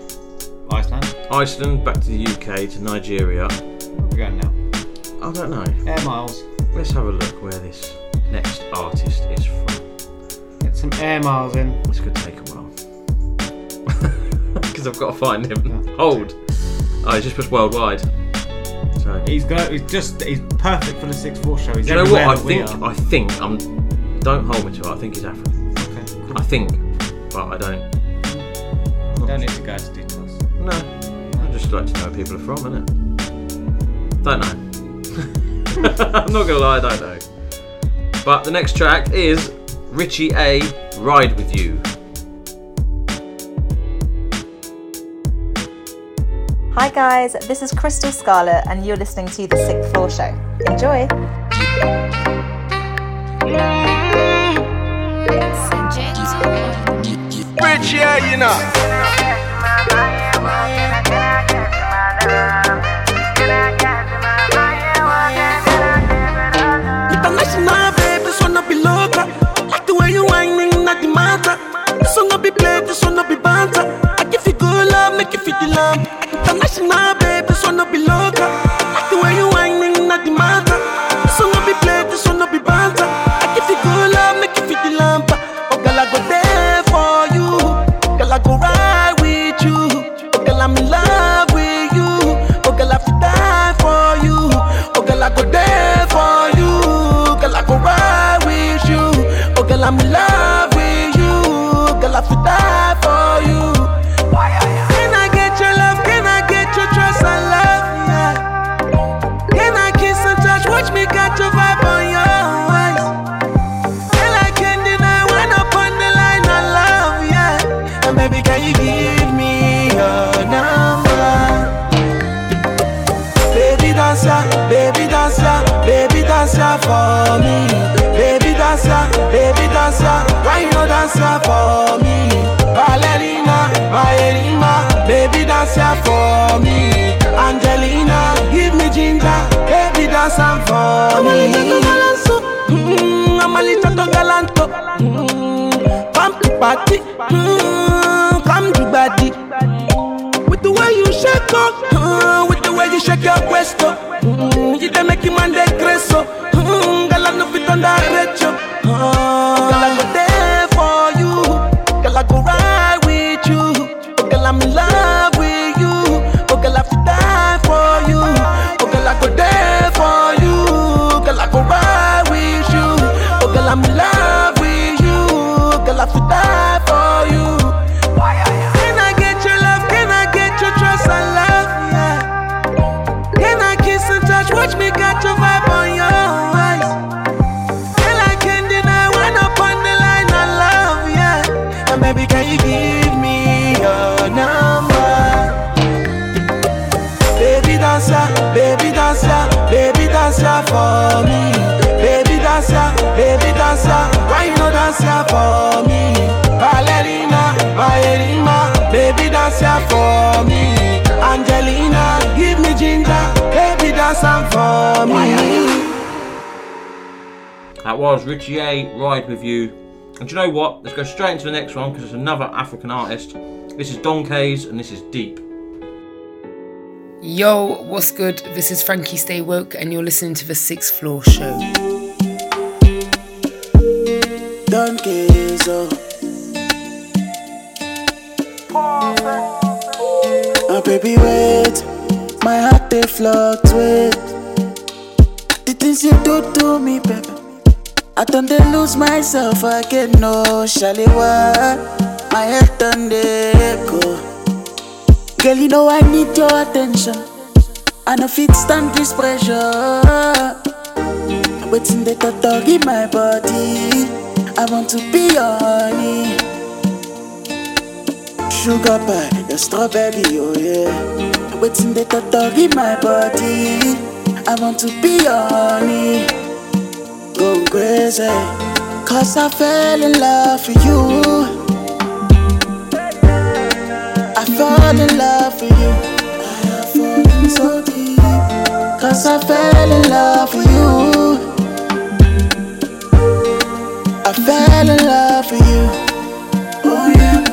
Iceland. Iceland back to the UK to Nigeria. Where are we going now? I don't know. Air miles. Let's have a look where this next artist is from. Get some air miles in. This could take a while. Because I've got to find him. Hold. Oh, he just pushed worldwide. So So He's got. He's just. He's perfect for the Sixth Floor Show. He's you know what? everywhere I that we think. are. I think. I'm. Don't hold me to it. I think he's African. Okay. I think, but I don't. Don't need to go into details. No. I just like to know where people are from, innit? Don't know. I'm not gonna lie, I don't know. But the next track is RichyA. Ride with You. Hi guys, this is Crystal Scarlett and you're listening to The Sixth Floor Show. Enjoy! Rich, yeah, you know. International not be local. Like the way you not be be. I give you good love, make you feel the love. International be. Party, mm, come to body. With the way you shake up, uh, with the way you shake your waist up, mm, you dey make him dey was RichyA. Ride with You. And do you know what? Let's go straight into the next one because it's another African artist. This is Donkayyz and this is Deep. Yo, what's good? This is Frankie Stay Woke, and you're listening to the Sixth Floor Show. Don Queso. Oh, baby, wait. My heart they fluctuate. The things you do to me, baby. I don't they lose myself I again, no, Shalewa. My head done they go. Girl, you know I need your attention. I know fit stand this pressure. Waiting the dog in my body. I want to be your honey. Sugar pie, your strawberry, oh yeah. Waiting the dog in my body. I want to be your honey. Go crazy. Cause I fell in love with you. I fall in love with you. I fallen so deep. Cause I fell in love with you. I fell in love with you. Oh yeah.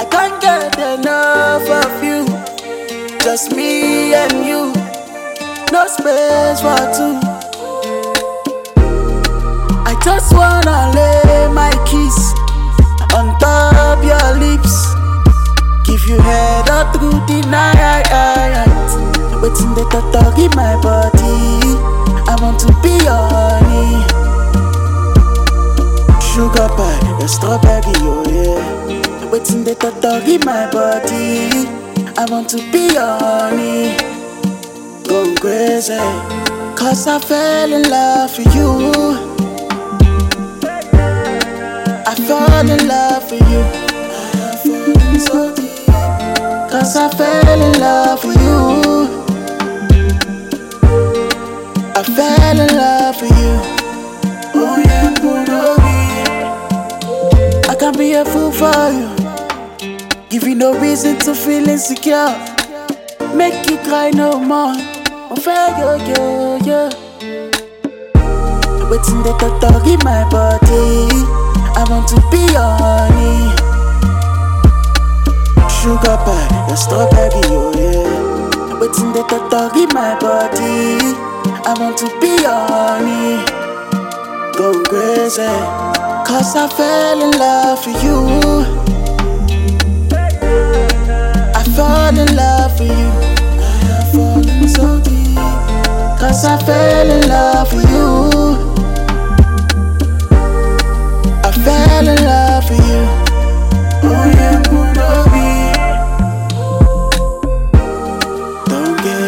I can't get enough of you. Just me and you. No space for two. I just wanna lay my kiss on top your lips. Give you head up through the night. Waiting the dog in my body. I want to be your honey. Sugar pie, a strawberry, oh yeah. Waiting the dog in my body. I want to be your honey. Go crazy. Cause I fell in love with you. I fall in love with you. Cause I fell in love with you. I fell in love with you. Oh I can be a fool for you. Give you no reason to feel insecure. Make you cry no more. Fair, yo, yo. Waiting the dog in my body. I want to be your honey. Sugar pie, a strawberry, oh yeah. Waiting the dog in my body. I want to be your honey. Go crazy. Cause I fell in love with you. I fall in love with you. Cause I fell in love with you. I fell in love with you. Oh yeah. Don't get.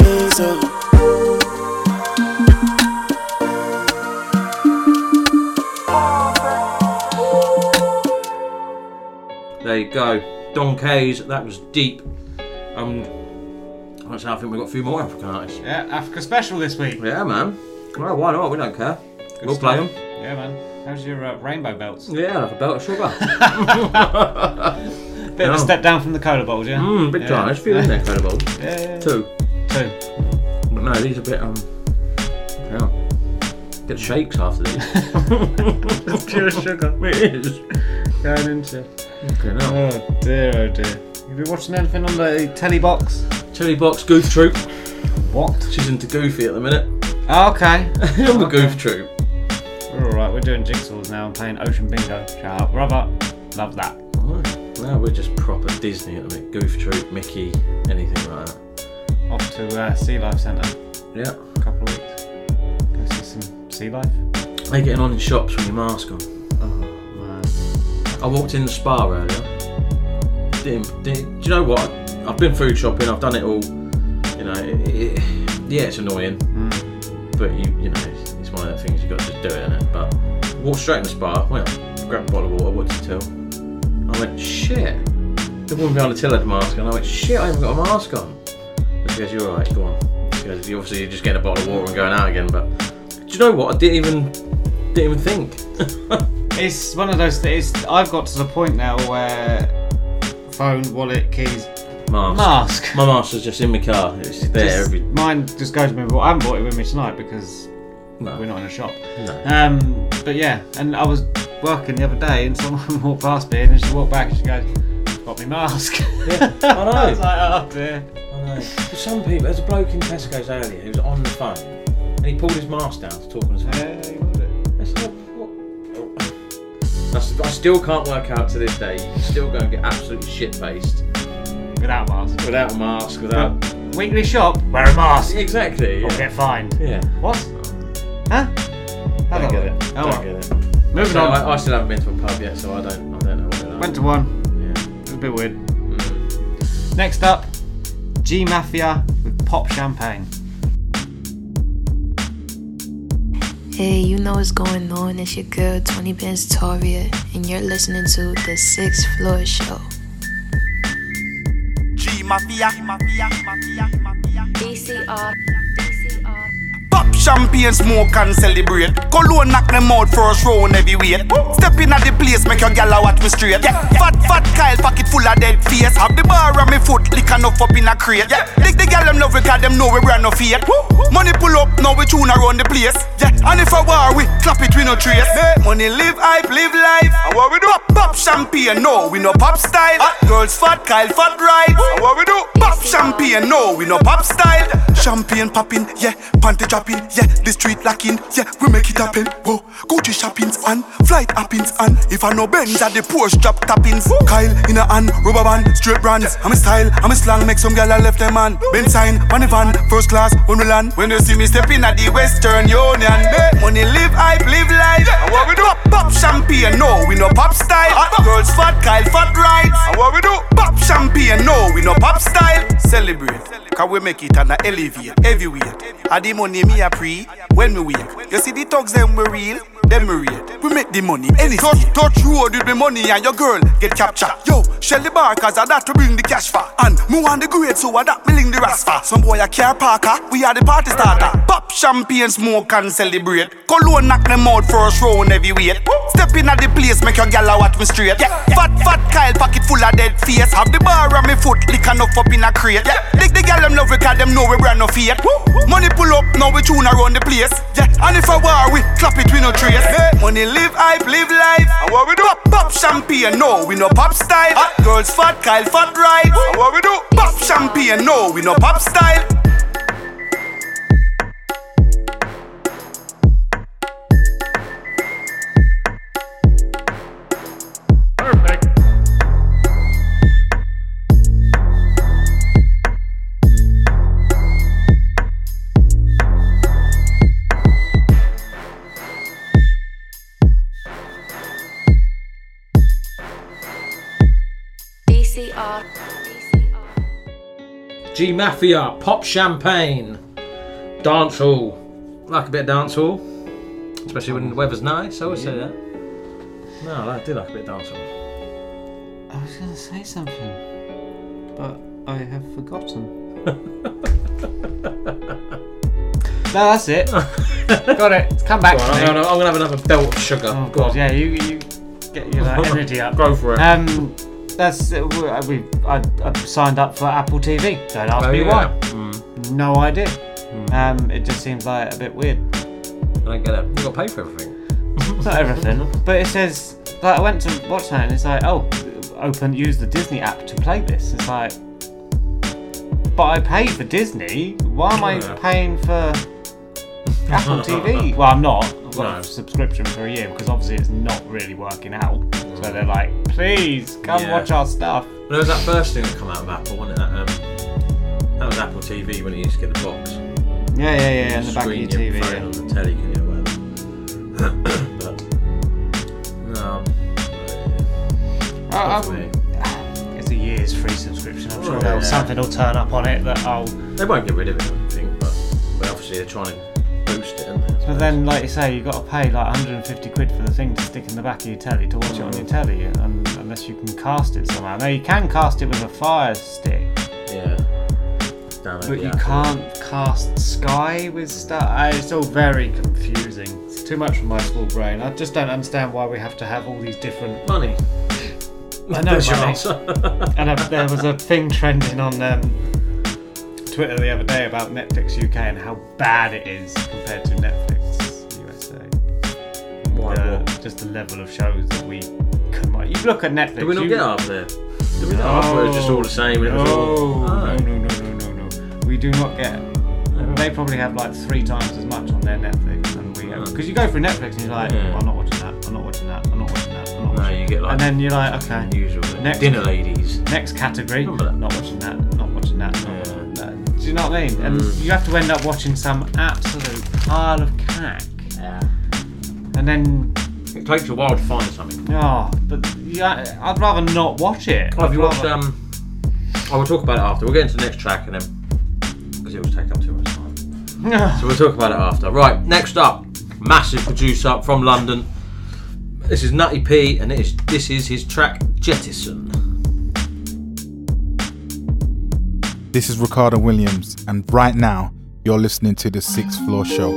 There you go. Donkayyz, that was deep. I think we've got a few more African artists. Yeah, Africa special this week. Yeah, man. Well, why not? We don't care. we'll play them. Yeah, man. How's your uh, rainbow belts? Yeah, like a belt of sugar. Bit of a step down from the cola bowls, yeah? Mm, big yeah. time. There's a few in there, credible. Yeah, yeah. Two. Two. But no, these are a bit, um, yeah. Get shakes after these. It's pure sugar. It is. Going into. Okay, now. Oh dear, oh dear. You been watching anything on the telly box? Chili Box Goof Troop. What? She's into Goofy at the minute. Oh, okay. on the Goof Troop. We're alright, we're doing jigsaws now and playing Ocean Bingo. Shout out, brother. Love that. Well, we're just proper Disney at the minute. Goof Troop, Mickey, anything like that. Off to uh, Sea Life Centre. Yeah. A couple of weeks. Go see some sea life. How you getting on in shops with your mask on? Oh, man. I walked in the spa earlier. Didn't, didn't, do you know what? I've been food shopping. I've done it all. You know, it, it, yeah, it's annoying, hmm. but you, you know, it's, it's one of the things you've got to just do it, innit? But walked straight in the spa. Went up, grabbed a bottle of water. What's the till? I went shit. The woman behind the till had a mask on. I went shit. I haven't got a mask on. And she goes, "You're alright. Go on." She goes, "You obviously you're just getting a bottle of water and going out again." But do you know what? I didn't even didn't even think. It's one of those things. I've got to the point now where phone, wallet, keys, Mask. Mask. My mask was just in my car. It's there Just- every. Mine just goes with me. Well, I haven't brought it with me tonight because we're not in a shop. No. Um, but yeah, and I was working the other day and someone walked past me and then she walked back and she goes, "Got me mask." Yeah, I know. I was like, "Oh dear." I know. For some people, there's a bloke in Tesco's earlier who was on the phone and he pulled his mask down to talk on his phone. Yeah, he would it. It's like, what? I still can't work out to this day. You can still go and get absolutely shit faced Without mask. without a mask, without. Weekly shop, wear a mask. Exactly. Or Yeah. get fined. yeah. What? Huh? I don't, that get it. I don't well. get it. Moving So on. I, I still haven't been to a pub yet, so I don't. I don't know what they're like. Went to one. Yeah. It was a bit weird. Mm. Next up, G Maffiah with Pop Champagne. Hey, you know what's going on. It's your girl, Tony Benz Toria, and you're listening to The Sixth Floor Show. Mafia. Mafia, mafia, DCR. Pop champagne, smoke and celebrate. Cologne knock them out first round heavyweight. Step in at the place, make your gal watch me straight. Yeah. Fat, fat Kyle, pocket full of dead face. Have the bar on me foot, lick enough up in a crate. Yeah. Lick the gal them love it, cause them know we brand no fate. Money pull up, now we tune around the place. Yeah. And if a war, we clap it, we no trace. Hey. Money live hype, live life. And what we do? Pop, pop champagne, no, we no pop style. Hot Girls fat, Kyle fat right. And what we do? Pop champagne, no, we no pop style. Champagne popping, yeah, panty dropping, yeah, the street locking, yeah, we make it happen. Whoa, Gucci shoppings and flight happens and if I no Benz at the Porsche drop toppings. Kyle in a hand, rubber band, straight brands. I'm a style, I'm a slang, make some gal I left them man. Ben sign, on the van, first class when we land. When you see me stepping at the Western Union, make money live hype, live life. And what we do? Pop champagne, no, we no pop style. Hot girls fat, Kyle fat rides. And what we do? Pop champagne, no, we no pop style. Celebrate, cause we make it and a elevate heavyweight. Are the money me a pre when me wake. You see the thugs them we real, them we real. We make the money any touch, touch road with the money and your girl get captured. Yo, Shelly Barkers are that to bring the cash for. And me want the grade so I that me link the for. Some boy a car parker, we are the party starter. Pop champagne, smoke and celebrate. Cologne knock them out first round heavyweight. Step in at the place, make your gal watch me straight. Yeah. Fat fat Kyle pocket full of dead face. Have the bar on me foot, lick enough up in a crate. Yeah. Lick the gal them love because them know we brand no fate. Money pull up, now we tune around the place. Yeah. And if I war, we clap it, we no trace. Money live hype, live life. And what we do? Pop, pop champagne, no, we no pop style. Hot girls fat, Kyle fat right. And what we do? Pop champagne, no, we no pop style. G Maffiah, Pop Champagne, Dancehall. Like a bit of dancehall, especially when the weather's nice. I would say that. No, I do like a bit of dancehall. I was going to say something, but I have forgotten. no, that's it. Got it. Come back Go on, to. I'm gonna, I'm gonna have another belt of sugar. Oh Go god, on. yeah, you you get your uh, energy up. Go for it. Um, that's uh, we- uh, I, I signed up for Apple TV. Don't ask Oh, me yeah. why. No idea. Um, it just seems like a bit weird. I don't get it. You got to pay for everything. Not everything, but it says like I went to watch that and it's like, oh, open use the Disney app to play this. It's like, but I pay for Disney. Why am I Yeah. paying for Apple TV? Well, I'm not. I've got No. a subscription for a year because obviously it's not really working out. So they're like, please come Yeah. watch our stuff. Well, there was that first thing that come out of Apple, wasn't it? That, um, that was Apple TV when you used to get the box. Yeah, yeah, yeah, in the back of your TV. phone yeah. on the telly, can you, or but no, I- not for I'm- me. It's a year's free subscription. I'm sure Well, there'll- yeah. something will turn up on it that I'll. They won't get rid of it, I think, but, but obviously they're trying to boost it, But then, like you say, you've got to pay like 150 quid for the thing to stick in the back of your telly to watch it on your telly, un unless you can cast it somehow. Now you can cast it with a Fire Stick, Yeah. But you can't cast Sky with stuff. It's all very confusing. It's too much for my small brain. I just don't understand why we have to have all these different money. I know money. and uh, there was a thing trending on um, Twitter the other day about Netflix UK and how bad it is compared to Netflix. Why, The- what? Just the level of shows that we come on. You look at Netflix. Did we not you, get up there? Did we not? Thought just all the same. No, all, no, no, no, no, no, no. We do not get. They probably have like three times as much on their Netflix than we have. Because you go through Netflix and you're like, Yeah. I'm not watching that. I'm not watching that. I'm not watching that. I'm not No, watching you get like and then you're like, okay. usual Next dinner ladies. Next category. Not watching that. Not watching that. Not watching that. Do you know what I mean? And Mm. you have to end up watching some absolute pile of cack. Yeah. And then. It takes a while to find something. Oh, but yeah, I'd rather not watch it. Oh, have I'd you watched? rather- Um, I will talk about it after. We'll get into the next track and then because it will take up too much time. so we'll talk about it after. Right, next up, massive producer from London. This is Nutty P, and it is this is his track Jettison. This is Ricardo Williams, and right now you're listening to the Sixth Floor Show.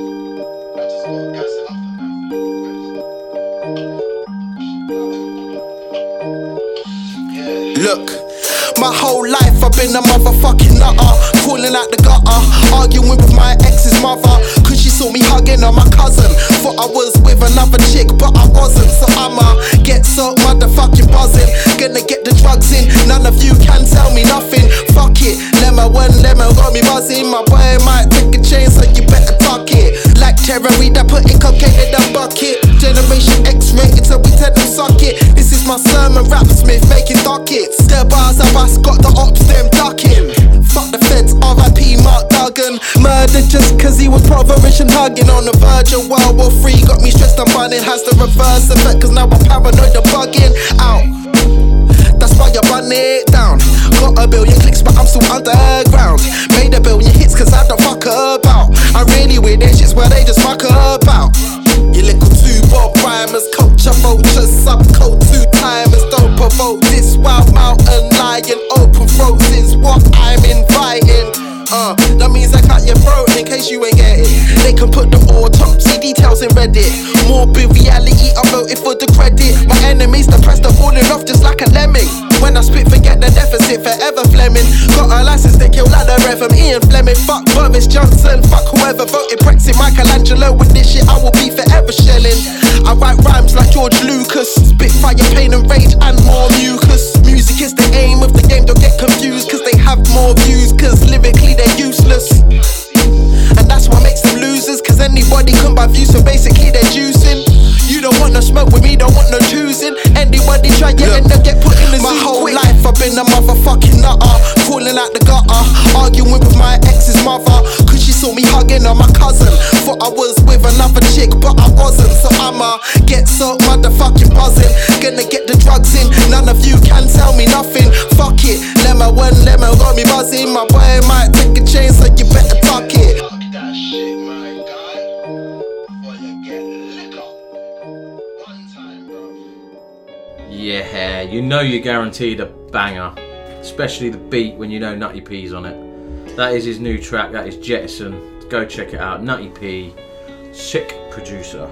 Look, my whole life I've been a motherfucking nutter. Calling out the gutter, arguing with my ex's mother. Cause she saw me hugging on my cousin. Thought I was with another chick, but I wasn't. So I'ma get so motherfucking buzzing. Gonna get the drugs in, none of you can tell me nothing. Fuck it, lemon one lemon got me buzzing. My boy might take a chance, so you better tuck it like terrorweed. I put in cocaine in the bucket. Generation X rated, so we tell them suck it. This is my sermon, rap Smith making dark. The bars I bust, got the ops, them ducking. Fuck the feds, RIP Mark Duggan. Murder just cause he was provoking hugging on the verge of World War 3. Got me stressed, I'm running. Has the reverse effect, cause now I'm paranoid, the bugging out. That's why you run it down. Got a billion clicks, but I'm still underground. Made a billion hits, cause I don't fuck about. I'm really with their shits where they just fuck about. You little two bob rhymers, culture vultures, subcode two timers. Don't provoke this wild mountain lion. Open throats is what I'm inviting. Uh, that means I cut your throat in case you ain't get it. They can put the autopsy details in Reddit. Morbid reality, I'm voted for the credit. My enemies, the press, they're falling off just like a lemming. When I spit, forget the deficit, forever Fleming. Got a license, they kill like the Rev. I'm Ian Fleming. Fuck Boris Johnson, fuck whoever voted Brexit. Michelangelo with this shit, I will be forever shelling. I write rhymes like George Lucas. Spit fire, pain, and rage, and more mucus. Music is the aim of the game, don't get confused, cause they have more views, cause lyrically they're useless. And that's what makes them losers, cause anybody can buy views, so basically they're juicing. You don't want no smoke with me, don't want no choosing. Anybody try it and they'll get put in My whole life I've been a motherfucking nutter, falling out the gutter, arguing with my ex's mother, cause she saw me hugging on my cousin. Thought I was with another chick, but I wasn't, so I'ma get so motherfucking buzzing. Gonna get the drugs in, none of you can tell me nothing. Fuck it, lemon one lemon got me buzzing. My boy might take a chain, Yeah, you know you're guaranteed a banger, especially the beat when you know Nutty P's on it. That is his new track. That is Jettison. Go check it out. Nutty P, sick producer.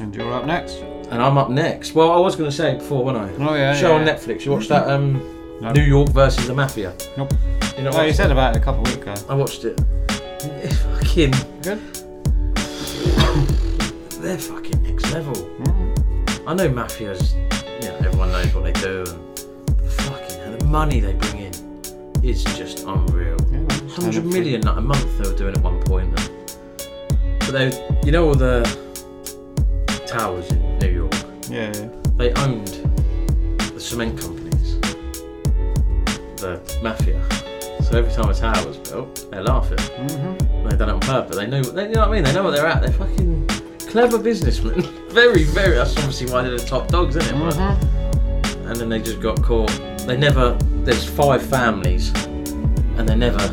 And you're up next. And I'm up next. Well, I was going to say before, wasn't I? Oh, yeah, Show yeah, on yeah. Netflix. You watched that um, No. New York versus the Mafia? Nope. You know Oh, you said about it a couple of weeks ago. I watched it. It's fucking good. They're fucking next level. I know mafias. What they do, and fucking hell, the money they bring in is just unreal. Hundred million like, a month they were doing at one point. And, but they, you know, all the towers in New York. Yeah, yeah. They owned the cement companies, the mafia. So every time a tower was built, they're laughing. Mm-hmm. They've done it on purpose. They know, they, you know what I mean? They know what they're at. They're fucking clever businessmen. very, very. That's obviously why they're the top dogs, isn't it? Mm-hmm. And then they just got caught. They never. There's five families, and they're never,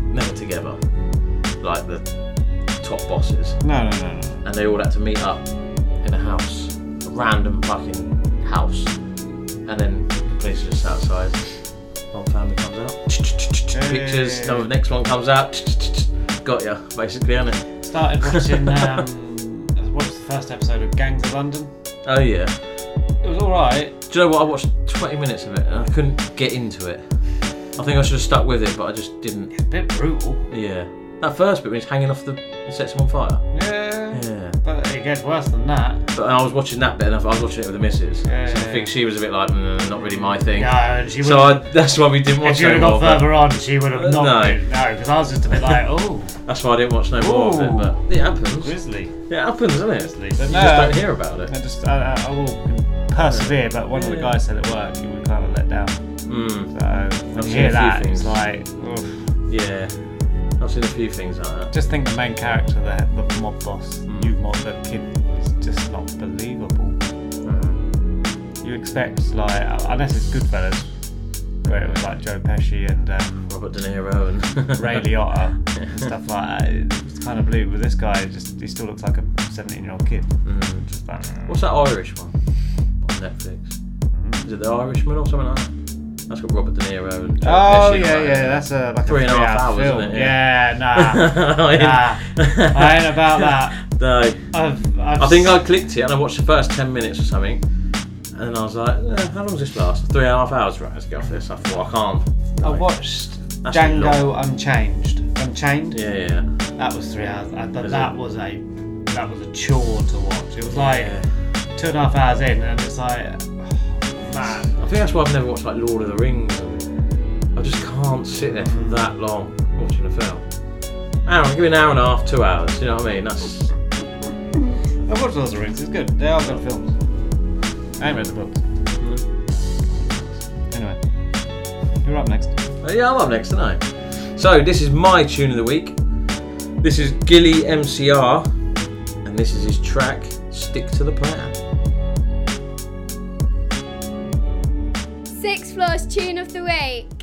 never together, like the top bosses. No, no, no, no. And they all had to meet up in a house, a random fucking house, and then the police are just outside. One family comes out, pictures. The next one comes out, got ya, basically, isn't it? Started watching. Um, watched the first episode of Gangs of London. Oh yeah. It was all right. Do you know what? I watched 20 minutes of it and I couldn't get into it. I think I should have stuck with it, but I just didn't. It's a bit brutal. Yeah. That first bit when he's hanging off the. He sets him on fire. Yeah. Yeah. But it gets worse than that. But I was watching that bit and I was watching it with the missus. Yeah, so I yeah, think she was a bit like, mm, not really my thing. No, and she So I, would've- that's why we didn't watch it. If you would no have got but- further on, she would have not. No. been- No, because I was just a bit like, oh. That's why I didn't watch no more of it, Ooh. but it happens. Grizzly. It happens, doesn't it? Grizzly. You But just no, don't hear about it. I just, I, I I will persevere, but one of the guys said at work he was kind of let down. Mm. So when I've you seen hear a few that, things. it's like, oof. Yeah. I've seen a few things like that. just think the main character, the, the mob boss, new mob, the kid, is just not believable. Hmm. You expect like, unless it's Goodfellas, where it was like Joe Pesci and um, Robert De Niro and Ray Liotta and stuff like that. It's kind of blue, but this guy just he still looks like a 17 year old kid. Mm. Just like, What's that Irish one on Netflix? Is it The Irishman or something like that? That's got Robert De Niro and Joe Oh Pesci yeah, yeah, that's a like three a and a half hours, film. isn't it? Yeah, nah, I ain't- nah, I ain't about that. No. I've, I've I think I clicked it and I watched the first 10 minutes or something. And then I was like, eh, how long does this last? Three and a half hours, right? Let's get off this. I thought, I can't. I watched That's Django Unchanged. Unchained. Yeah, yeah. That was three hours, uh, but Is that was a that was a chore to watch. It was like two and a half hours in, and it's like, man. I think that's why I've never watched like Lord of the Rings. I just can't sit there for that long watching a film. Hour, give me an hour and a half, two hours. You know what I mean? That's I watched Lord of the Rings. It's good. They are good films. I ain't read the books. Anyway, you're up next. Uh, yeah, I'm up next tonight. So this is my tune of the week. This is Gilly MCR, and this is his track "Stick to the Plan." Floors Tune of the Week.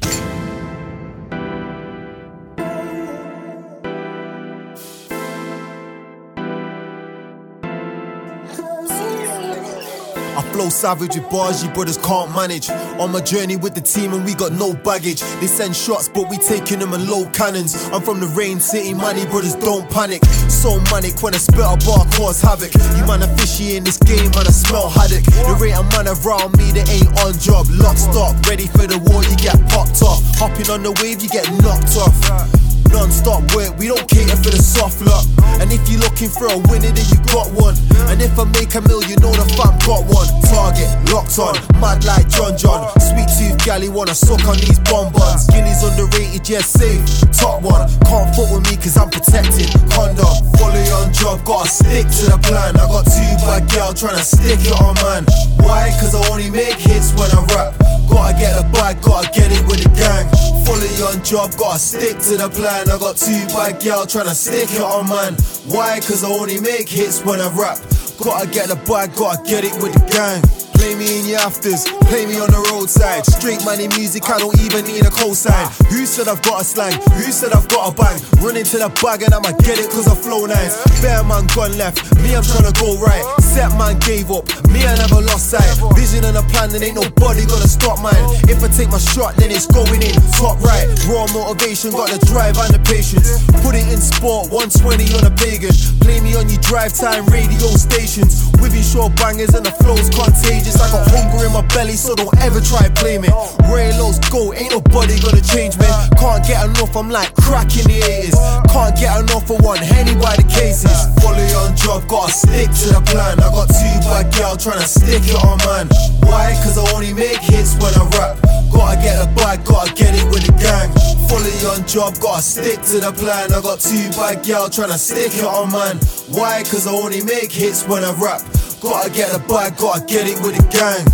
Flow savage with bars you brothers can't manage. On my journey with the team and we got no baggage. They send shots, but we taking them in low cannons. I'm from the rain city, money brothers don't panic. So manic when I spit a bar cause havoc. You man are fishy in this game, man I smell haddock. The rate of man around me that ain't on job. Lock stock, ready for the war, you get popped off. Hopping on the wave, you get knocked off. Non-stop work, we don't cater for the soft luck. And if you're looking for a winner, then you got one. And if I make a mill, you know the fam got one. Target, locked on, mad like John John. Sweet tooth galley wanna suck on these bonbons. Guinea's underrated, yeah, safe. Top one, can't fuck with me cause I'm protected. Condom, follow on job, gotta stick to the plan. I got two bad girl tryna stick it on man. Why? Cause I only make hits when I rap. Gotta get a bag, gotta get it with the gang. Fully on job, gotta stick to the plan. I got two bad girl tryna stick it on man. Why? Cause I only make hits when I rap. Gotta get the bag, gotta get it with the gang. Play me in your afters, play me on the roadside. Straight money music, I don't even need a cosign. Who said I've got a slang? Who said I've got a bang? Run into the bag and I'ma get it cause I flow nice. Bear man gone left, me I'm trying to go right. Set man gave up, me I never lost sight. Vision and a plan, and ain't nobody gonna stop mine. If I take my shot, then it's going in top right. Raw motivation, got the drive and the patience. Put it in sport, 120 on a pagan. Play me on your drive time radio stations. Within short bangers and the flow's contagious. I got hunger in my belly, so don't ever try play me. Ray Lowe's go, ain't nobody gonna change me. Can't get enough, I'm like crack in the 80s. Can't get enough for one henny by the cases. Follow on job, gotta stick to the plan. I got two bad girl tryna stick it on man. Why? Cause I only make hits when I rap. Gotta get a bag, gotta get it with the gang. Fully on job, gotta stick to the plan. I got two bad girl tryna stick it on man. Why? Cause I only make hits when I rap. Gotta get a bag, gotta get it with the gang.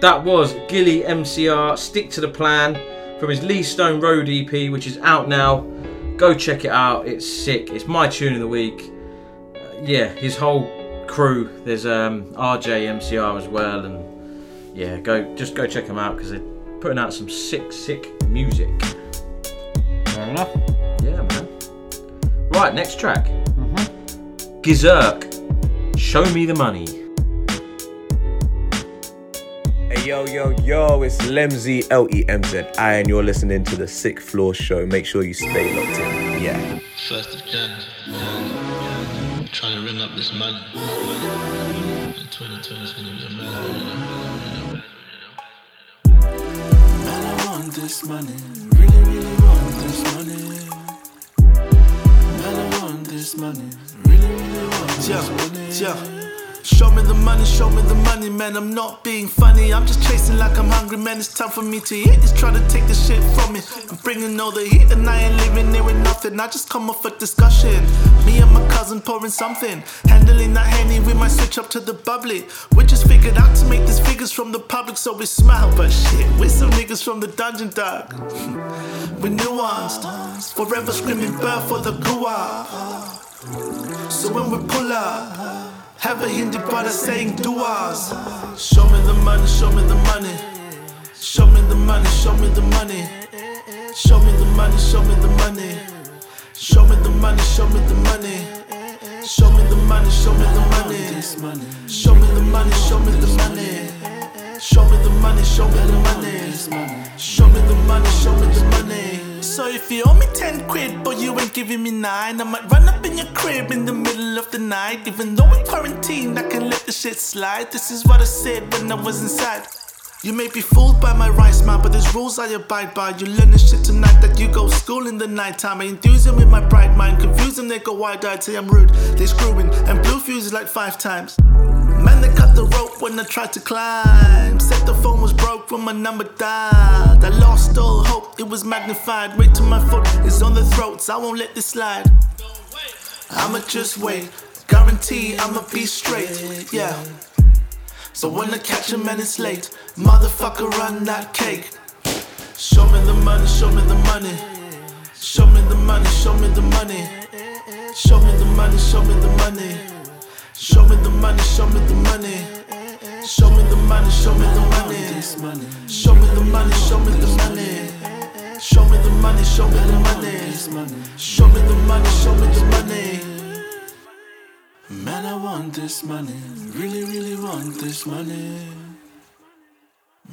That was Gilly MCR Stick to the Plan from his Lee Stone Road EP, which is out now. Go check it out. It's sick. It's my tune of the week. Uh, yeah, his whole crew. There's um, RJ MCR as well, and yeah, go just go check them out because they're putting out some sick, sick music. Fair enough. Yeah, man. Right, next track. Gizzurk, Show Me the Money. Yo yo yo, it's Lemzy L E M Z I, and you're listening to the Sixth Floor Show. Make sure you stay locked in. Yeah. First of Jan, I'm trying to ring up this money. 2020 is gonna be a man. Man, I want this money. Really, really want this money. Man, I want this money. Really, really want this Yeah, money. yeah. Show me the money, show me the money, man. I'm not being funny. I'm just chasing like I'm hungry, man. It's time for me to eat. Just try to take the shit from me. I'm bringing all the heat, and I ain't living there with nothing. I just come off a discussion. Me and my cousin pouring something. Handling that henny, we might switch up to the bubbly. We just figured out to make these figures from the public, so we smile. But shit, we're some niggas from the dungeon, dog. we're nuanced. Forever screaming birth for the gua. So when we pull up, have a Hindi brother saying duas. Show me the money, show me the money. Show me the money, show me the money. Show me the money, show me the money. Show me the money, show me the money. Show me the money, show me the money. Show me the money, show me the money. Show me the money, show me the money. Show me the money, show me the money. So if you owe me 10 quid, but you ain't giving me nine, I might run up in your crib in the middle of the night. Even though we're quarantined, I can let the shit slide. This is what I said when I was inside. You may be fooled by my rice man, but there's rules I abide by. You learn this shit tonight that you go school in the night time. I enthuse them with my bright mind, confuse them, they go wide eyed, say I'm rude. They screwing and blue fuses like five times. Man, they cut the rope when I tried to climb. Said the phone was broke when my number died. I lost all hope, it was magnified. Wait till my foot is on the throats, I won't let this slide. I'ma just wait, guarantee I'ma be straight, yeah. So when I catch him and it's late, motherfucker run that cake. Show me the money, show me the money. Show me the money, show me the money. Show me the money, show me the money. Show me the money, show me the money. Show me the money, show me the money. Show me the money, show me the money. Show me the money, show me the money. Show me the money, show me the money. Man, I want this money. Really, really want this money.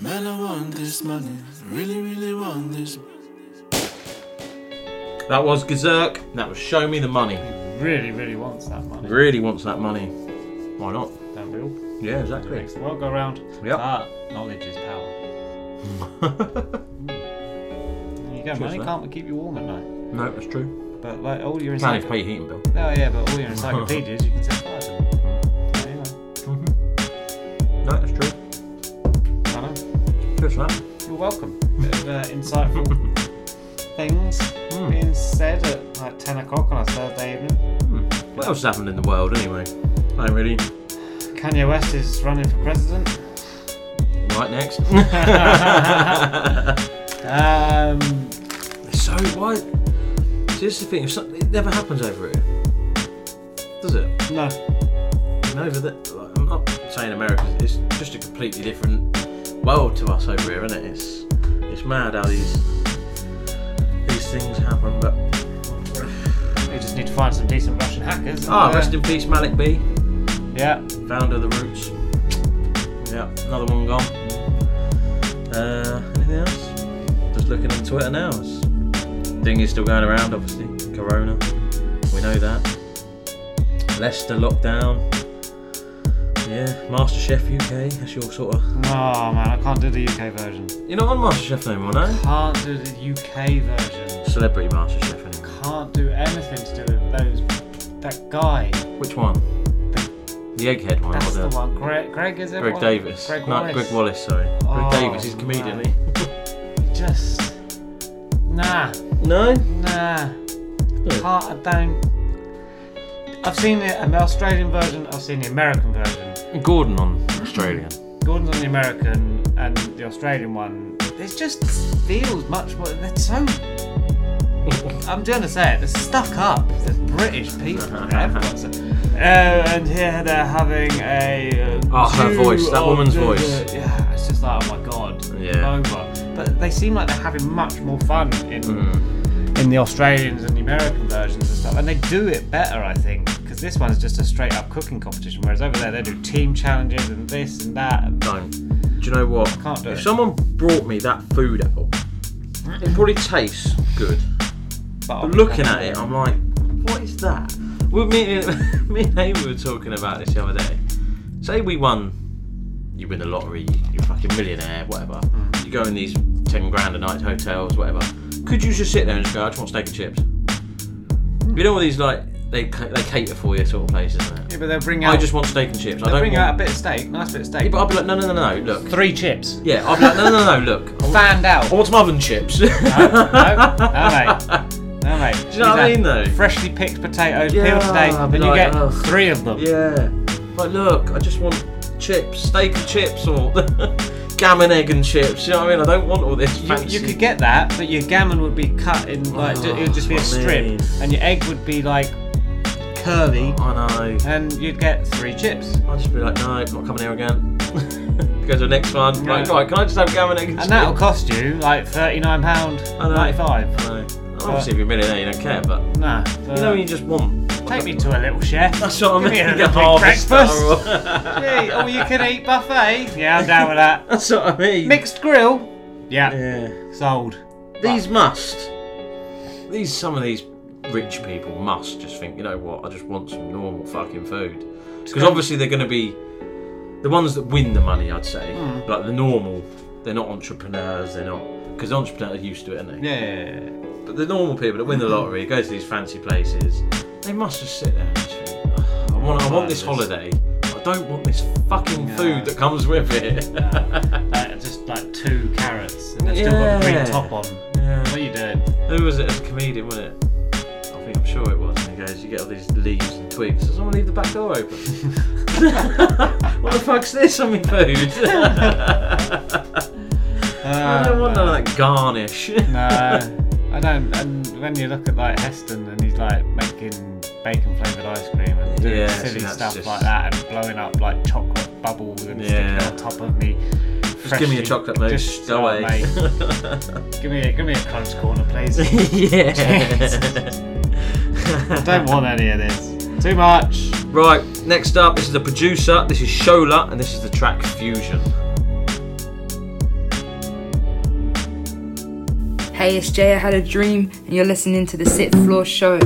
Man, I want this money. Really, really want this. That was Gizzurk. That was Show Me the Money. Really, really wants that money. Really wants that money. Why not? Don't we all? Yeah, exactly. Makes the world go round. Yep. Ah, knowledge is power. There you go, Cheers, money mate. can't keep you warm at night. No, that's true. But like all your Can't even pay your heating bill. Oh yeah, but all your encyclopedias you can set fire to. them. Anyway, No, that's true. I know. Cheers for that. You're welcome. Bit of uh, insightful things Hmm. being said at like 10 o'clock on a Thursday evening. What else has happened in the world anyway? I really. Kanye West is running for president. Right next. um, so why? See, this is the thing. Something, it never happens over here, does it? No. And over the, like, I'm not saying America. It's just a completely different world to us over here, isn't it? It's it's mad how these things happen. But we just need to find some decent Russian hackers. ah, rest in peace, Malik B. Yeah. Founder of the Roots. Yeah, another one gone. Uh, anything else? Just looking on Twitter now. It's, thing is still going around, obviously. Corona. We know that. Leicester lockdown. Yeah, MasterChef UK. That's your sort of. Oh man, I can't do the UK version. You're not on MasterChef no more, no? Can't do the UK version. Celebrity MasterChef anyway. Can't do anything to do with those. That guy. Which one? The egghead one. That's or the one. Greg, Greg is it? Greg What? Davis. Greg no, Wallace. Greg Wallace, sorry. Oh, Greg Davis, he's a comedian, man. isn't he? Just. Nah. No? Nah. Can't, I don't. I've seen the an Australian version, I've seen the American version. Gordon on Australian. Gordon's on the American and the Australian one. It just feels much more. They're so. I'm gonna say it. They're stuck up. They're British people. Everyone's. Uh, and here they're having a. Uh, Oh, her voice, that woman's the- voice. Yeah, it's just like, oh my god. Yeah. Over. But they seem like they're having much more fun in Mm. in the Australians and the American versions and stuff, and they do it better, I think, because this one's just a straight up cooking competition, whereas over there they do team challenges and this and that. And Don't. Do you know what? I Can't do if it. someone brought me that food out, it probably tastes good. But looking at it, I'm like, what is that? Well, me, and- me and Amy were talking about this the other day. Say we won, you win the lottery, you're a fucking millionaire, whatever. Mm. You go in these 10 grand a night hotels, whatever. Could you just sit there and just go, I just want steak and chips? You know all these, like, they, ca- they cater for you sort of places, isn't it? Yeah, but they'll bring out. I out. just want steak and chips. I They'll don't bring want... out a bit of steak, nice bit of steak. Yeah, but I'll be like, no, no, no, no, look. Three chips. Yeah, I'll be like, no, no, no, no, look. I want- Fanned out. I want some oven chips. No, no, no, mate. No, mate. Do you know what I mean, though? Freshly picked potatoes, Yeah, peeled today, be you like, get ugh. three of them. Yeah. But look, I just want chips, steak and chips, or gammon, egg and chips. You know what I mean? I don't want all this You, fancy. you could get that, but your gammon would be cut in like oh, ju- it would just be a that's what I strip, mean. and your egg would be like curvy. Oh, I know. And you'd get three chips. I'd just be like, no, not coming here again. Go to the next one. Right, right, can I just have gammon, egg and, chips? And that'll cost you like thirty nine pound ninety five. I know. Obviously, if you're a millionaire, you don't care, but Nah. you know, when you just want. Take me to a little chef. That's what I Give mean. me a You little get big Harvester breakfast. or- Gee, all you can eat buffet. Yeah, I'm down with that. That's what I mean. Mixed grill. Yeah. Yeah. Sold. These must. These some of these rich people must just think, you know what? I just want some normal fucking food. Because obviously they're going to be the ones that win the money, I'd say, Mm. like the normal, they're not entrepreneurs. They're not because entrepreneurs are used to it, aren't they? Yeah, yeah, yeah. But the normal people that win the lottery, go to these fancy places, they must just sit there and think, "Ugh, I want, I want this holiday. I don't want this fucking food that comes with it. Just like two carrots and they've still got the green Yeah. top on. Yeah. What are you doing? Who was it? A comedian, wasn't it? I think I'm sure it was. And he goes, "You get all these leaves and twigs. Does someone leave the back door open? what the fuck's this on my food? I don't want none of that garnish. No, I don't. And when you look at like Heston and he's like making bacon flavoured ice cream and doing Yeah, silly stuff just- like that and blowing up like chocolate bubbles and Yeah. sticking on top of me. Just give me a chocolate mousse, Just go away. give me a give me a crunch corner, please. Yeah. I don't want any of this. Too much. Right, next up, this is the producer. This is Shola, and this is the track Fusion. Jay. I had a dream, and you're listening to the Sixth Floor Show.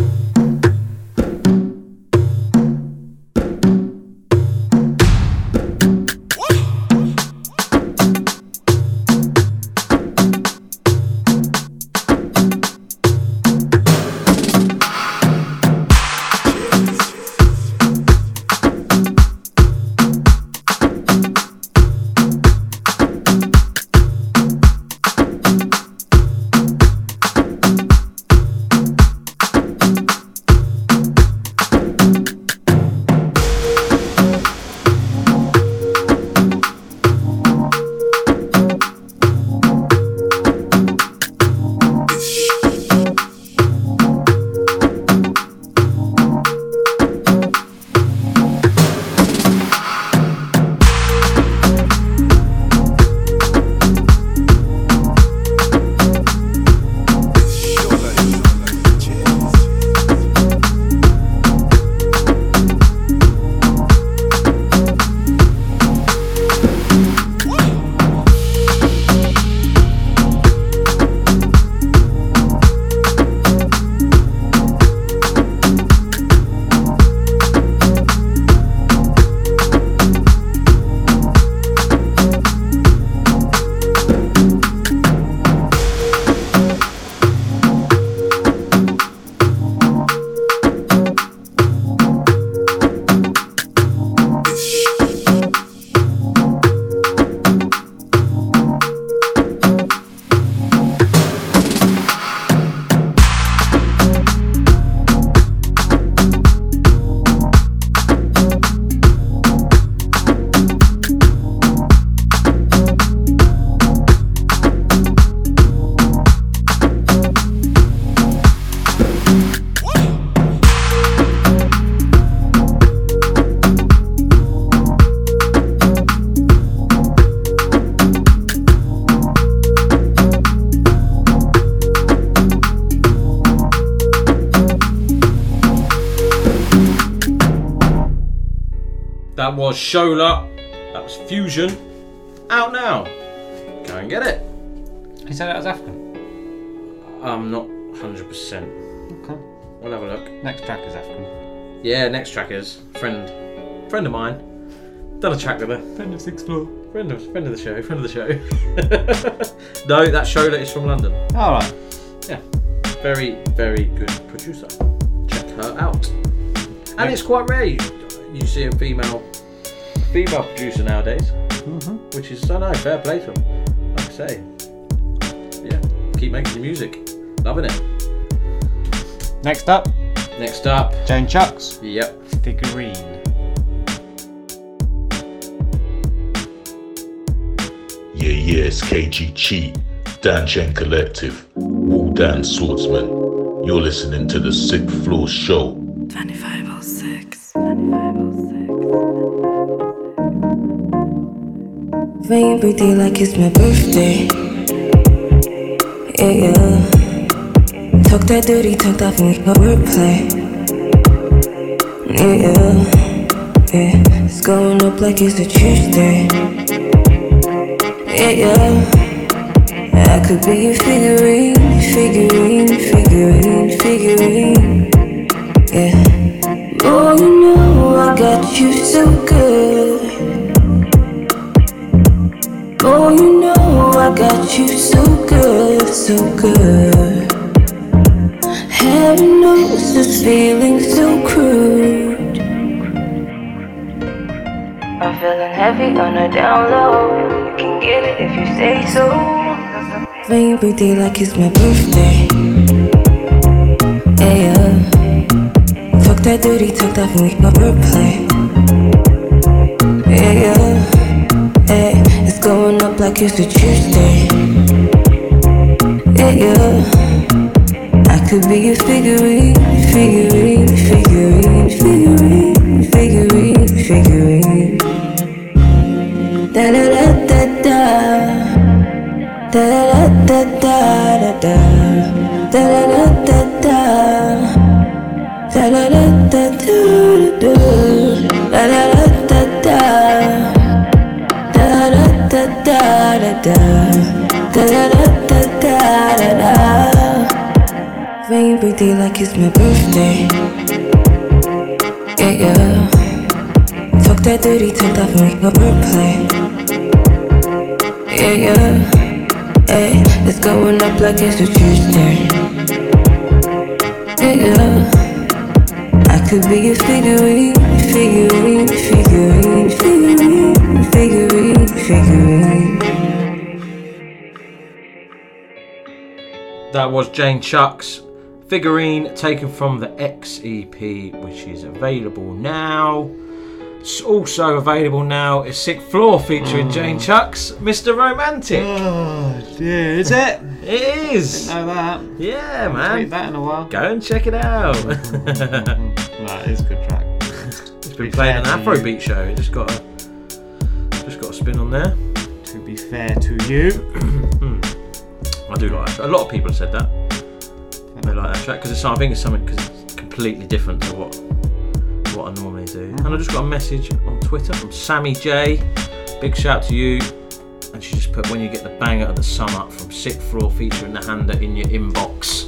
Shola. That was Fusion. Out now. Go and get it. You said that was African. I'm not 100%. Okay. We'll have a look. Next track is African. Yeah, next track is friend, friend of mine. Done a track with her. Friend of Sixth Floor. Friend of friend of the show. Friend of the show. no, that Shola is from London. All right. Yeah, very very good producer. Check her out. And it's quite rare you, you see a female female producer nowadays, Mhm. which is I know fair play to them. Like I say, yeah, keep making your music, loving it. Next up, Next up, Jane Chuks. Yep. Figurine. Yeah, yeah, it's KG Dan Chen Collective, Wu Dan Swordsman. You're listening to the Sixth Floor Show. Ring every day like it's my birthday. Yeah, yeah. Talk that dirty, talk that your wordplay. Yeah, yeah. Yeah. It's going up like it's a Tuesday. Yeah, yeah. I could be your figurine, figurine, figurine, figurine. Yeah. Oh, you know I got you so good. I got you so good, so good. Heaven knows this feeling so crude. I'm feeling heavy on a down low. You can get it if you say so. Playing birthday like it's my birthday. Yeah. Talk that dirty talk that me, my wordplay. Like it's a Tuesday. Yeah, yeah. I could be a figurine, figurine, figurine, figurine, figurine, figurine. Da da. Da da da da da da da. Ring birthday like it's my birthday. Yeah, yeah. Talk that dirty talk that me, my wordplay. Yeah, yeah. Hey, it's going up like it's a Tuesday. Yeah, yeah. I could be a figurine, figurine, figurine, figurine, figurine, figurine. That was Jane Chuks figurine taken from the XEP, which is available now. It's also available now is Sixth Floor featuring mm. Jane Chuks, Mr. Romantic. Oh, dear, is it? It is. Didn't know that. Yeah, Haven't man. tweeted that in a while. Go and check it out. That is a good track. it's been playing an Afrobeat show. It just got a just got a spin on there. To be fair to you, I do like that. A lot of people have said that. They like that track because it's I think it's something because it's completely different to what what I normally do. And I just got a message on Twitter from Sammy J. Big shout to you. And she just put when you get the banger of the summer from Sixth Floor featuring the hander in your inbox.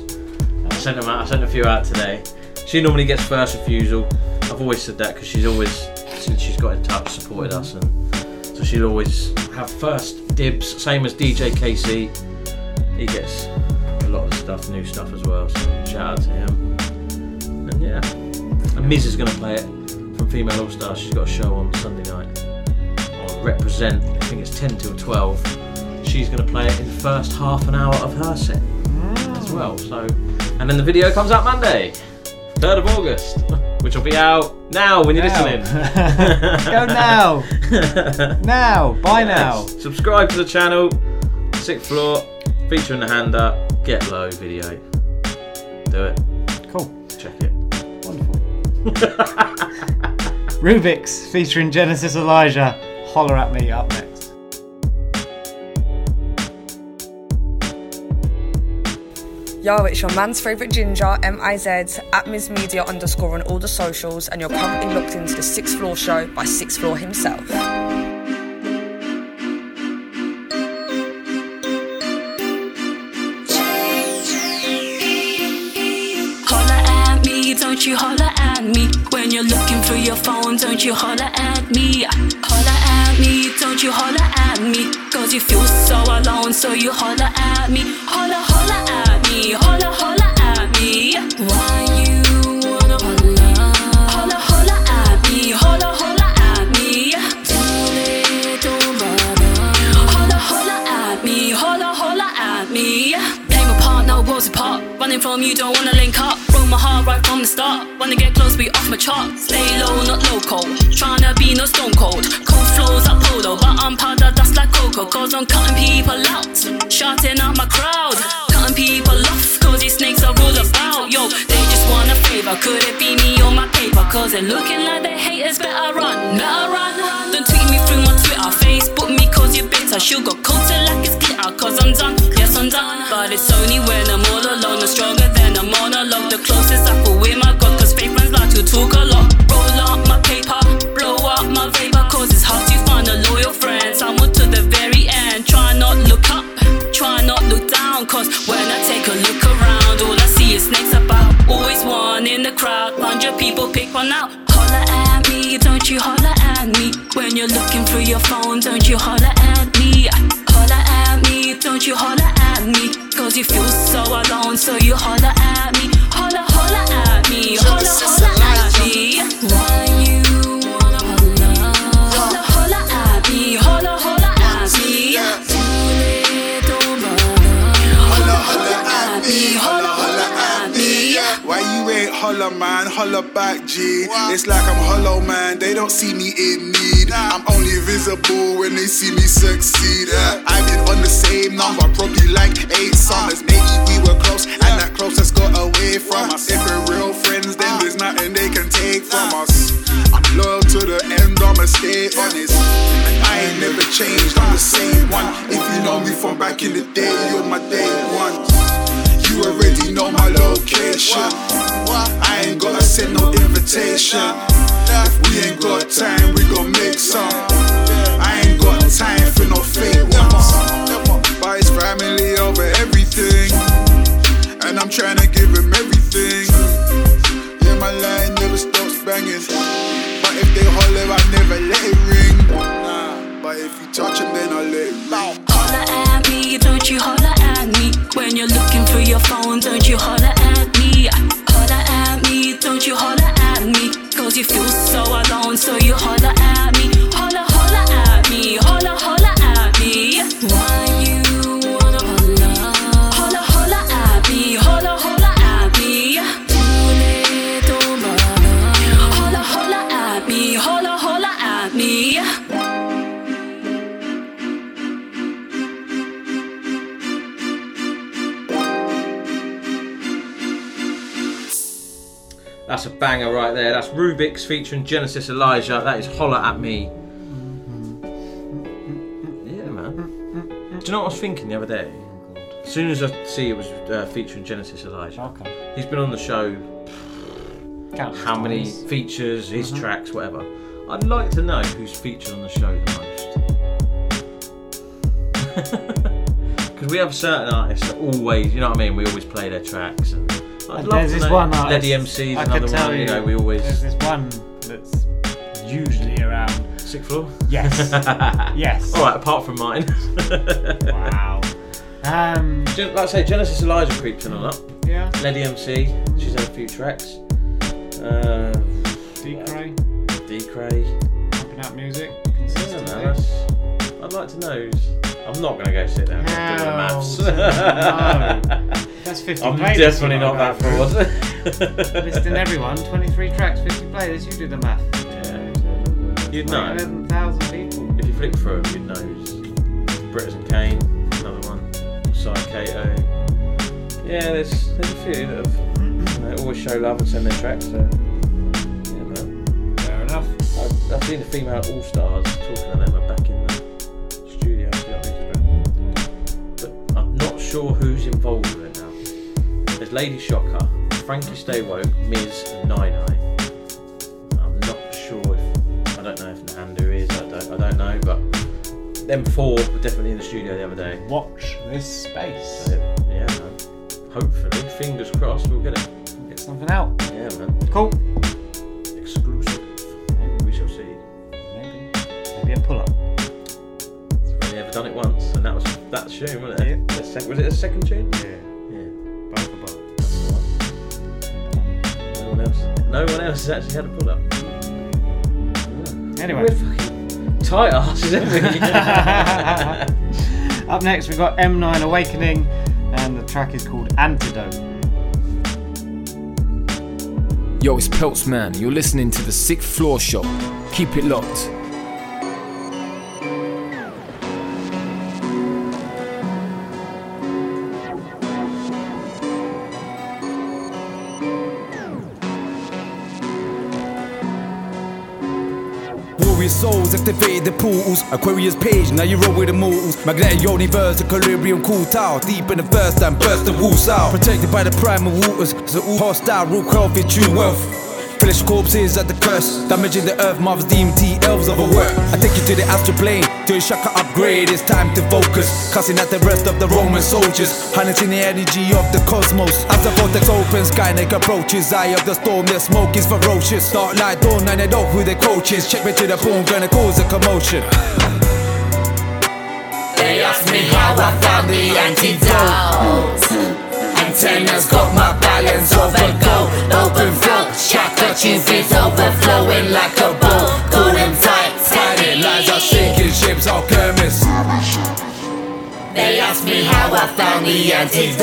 I sent them out. I sent a few out today. She normally gets first refusal. I've always said that because she's always since she's got in touch supported us and so she'll always have first dibs. Same as DJ KC. He gets a lot of stuff, new stuff as well. So shout out to him. And yeah, and Miz is going to play it from Female All Stars. She's got a show on Sunday night on Represent. I think it's 10 till 12. She's going to play it in the first half an hour of her set as mm. well. So, and then the video comes out Monday, 3rd of August, which will be out now when you're Now. listening. Go now. now. Buy now. Subscribe to the channel. Sixth Floor, featuring the hander. Get low video. Do it. Cool. Check it. Wonderful. Rubiix featuring Genesis Elijah. Holler at me up next. Yo, it's your man's favourite ginger, M-I-Z, at Miz Media underscore on all the socials, and you're currently locked into the Sixth Floor Show by Sixth Floor himself. Phone, don't you holla at me. Holla at me, don't you holla at me. Cause you feel so alone, so you holla at me. Holla, holla at me, holla, holla at me. Why you wanna holla? Holla, holla at me, holla, holla at me. Don't bother. Holla, holla at me, holla, holla at me. Play my part, now worlds apart. Running from you, don't wanna link up. Broke my heart right start. Wanna get close, be off my chart. Stay low, not local. Tryna be no stone cold. Cold flows like polo, but I'm powder dust like cocoa. Cause I'm cutting people out. Shouting out my crowd. Cutting people off, cause these snakes are all about. Yo, they just want a favor. Could it be me or my paper? Cause they're looking like they haters. Better run, better run. Don't tweet me through my Twitter. Facebook me cause you're bitter. Sugar coated like it's glitter. Cause I'm done, yes I'm done. But it's only when I'm all alone. I'm stronger. The closest I feel with my God. Cause fake friends like to talk a lot. Roll up my paper, blow up my vapor. Cause it's hard to find a loyal friend. Someone to the very end. Try not look up, try not look down. Cause when I take a look around, all I see is snakes about. Always one in the crowd. Hundred people pick one out. Holla at me, don't you holla at me. When you're looking through your phone, don't you holla at me. Holla at me, don't you holler at me? Cause you feel so alone, so you holler at me. Holla, man? Holla back, G. It's like I'm hollow, man. They don't see me in need. I'm only visible when they see me succeed. Uh, I've been on the same number, probably like eight summers. Maybe we were close, and that closest got away from us. If we're real friends, then there's nothing they can take from us. I'm loyal to the end, I'ma stay honest. And I ain't never changed, I'm the same one. If you know me from back in the day, you're my day one. Know my location. I ain't gotta send no invitation. If we ain't got time, we gon' make some. I ain't got time for no fake ones. But it's family over everything. And I'm tryna give him everything. Yeah, my line never stops banging. But if they holler, I never let it ring. But if you touch him, then I'll let it ring. Holler at me, don't you holler. When you're looking for your phone, don't you holler at me. Holler at me, don't you holler at me. Cause you feel so alone, so you holler at me. That's a banger right there. That's Rubiix featuring Genesis Elijah. That is Holler at Me. Yeah, man. Do you know what I was thinking the other day? As soon as I see it was uh, featuring Genesis Elijah, Okay. he's been on the show. Countless how many times. features, his Mhm. tracks, whatever. I'd like to know who's featured on the show the most. Because we have certain artists that always, you know what I mean, we always play their tracks. And I'd love there's to this know. one artist, Leddie MC's I another could tell one, you know, we always. There's this one that's usually around. Sixth floor? Yes. yes. Alright, apart from mine. wow. Um, Gen- like I say, Genesis Elijah creeps in on that. Yeah. Lady MC, she's had a few tracks. Uh, D Cray. D Cray. Pumping out music Yeah, consistently. man, that's, I'd like to know. who's- I'm not going to go sit down and do the Hell maths. That's 50 I'm playlists definitely not that forward. Listing everyone, 23 tracks, 50 playlists, you do the math. You'd know. 11,000 people. If you flick through them, you'd know. Britizen Kane, another one. Cy Kato. Yeah, there's there's a few that have you know, always show love and send their tracks. So yeah, man. Fair enough. I've, I've seen the female All Stars talking to them back in the studio. see what these are about. But I'm not sure who's involved with it. There's Lady Shocker, Frankie Stay Woke, Miz, and Nine Eye. I'm not sure if I don't know if Nandu is. I don't. I don't know, but them four were definitely in the studio the other day. Watch this space. So, yeah, man. Hopefully, fingers crossed, we'll get it. Get something out. Yeah, man. Cool. Exclusive. Maybe we shall see. Maybe. Maybe a pull up. We've only ever done it once, and that was that tune, wasn't it? Sec- was it a second tune? Yeah. Yeah. No one else has actually had a pull up. Anyway. We're fucking tight asses, haven't we? Up next, we've got M9 Awakening, and the track is called Antidote. Yo, it's Peltz Man. You're listening to the Sixth Floor Show. Keep it locked. Souls activated the portals. Aquarius page, now you roll with immortals. Magnetic universe, equilibrium cool tower. Deep in the first and burst the walls out. Protected by the primal waters. So hostile, root health is true wealth. Village corpses at the curse, damaging the earth, mothers DMT, elves of a work. I take you to the astral plane, to a shaka upgrade, it's time to focus. Cussing at the rest of the Roman soldiers, harnessing the energy of the cosmos. As the vortex opens, Skyneck approaches, eye of the storm, the smoke is ferocious. Dark light dawn, and I know who the coach is. Check me to the bone, gonna cause a commotion. They ask me how I found the antidote. Antennas got my balance over gold. Open throat, chakra tunes overflowing like a bowl. Cool and tight, it lies are sinking ships, alchemists. They ask me how I found the antidote.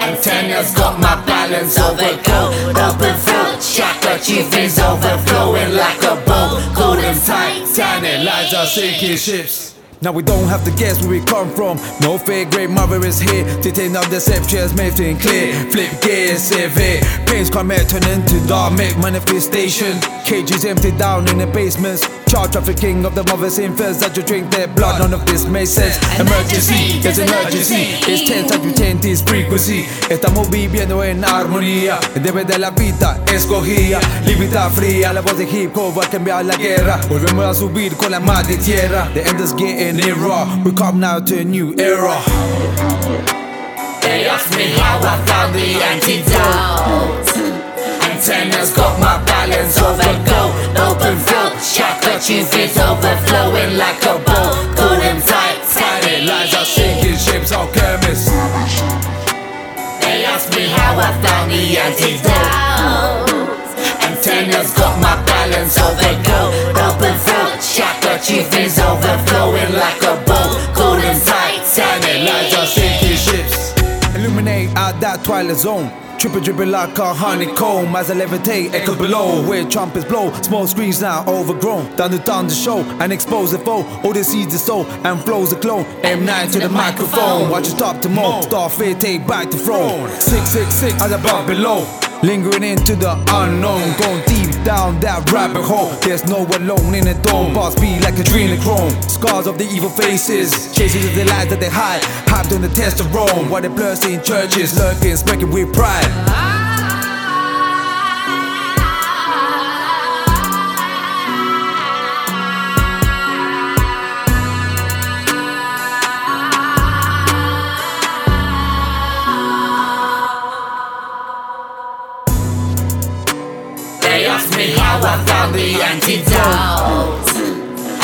Antennas got my balance over gold. Open throat, chakra tunes overflowing like a bowl. Cool and tight, it lies are sinking ships. Now we don't have to guess where we come from. No fake great mother is here to take down deceptions, make things clear. Flip gears, severe. Pains come here, turn into dark, make manifestation. Cages empty down in the basements. Child trafficking of the mothers infants that you drink their blood. None of this makes sense. Emergency, there's an. It's tense that you change this frequency. Estamos viviendo en armonía. Debe de la vida escogida. Libertad fría, la voz de hip hop va a cambiar la guerra. Volvemos a subir con la madre tierra. The end is getting nearer. We come now to a new era. They ask me how I found the antidote. Antennas got my balance over gold. Open throat, chakra tunes overflowing like a bowl. Cool and tight, it lies are sinking ships, alchemists. They ask me how I found the antidote. Antennas got my balance over gold. Open throat, chakra is overflowing like a bowl. Cool and tight, tight it lies are sinking ships. Illuminate out that twilight zone. Triple dripping like a honeycomb as I levitate, echo below where trumpets blow. Small screens now overgrown. Down to down the show and expose the foe. All the seeds are soul and flows the clone. M9 to the microphone. Watch it stop to mo. Starfare take back the throne. 666 as above below. Lingering into the unknown, going deep down that rabbit hole. There's no one alone in the dome. Boss be like adrenochrome. Scars of the evil faces, chasing the lies that they hide. Hyped on the test of Rome, while they blurs in churches, lurking, spanking with pride. The antidote.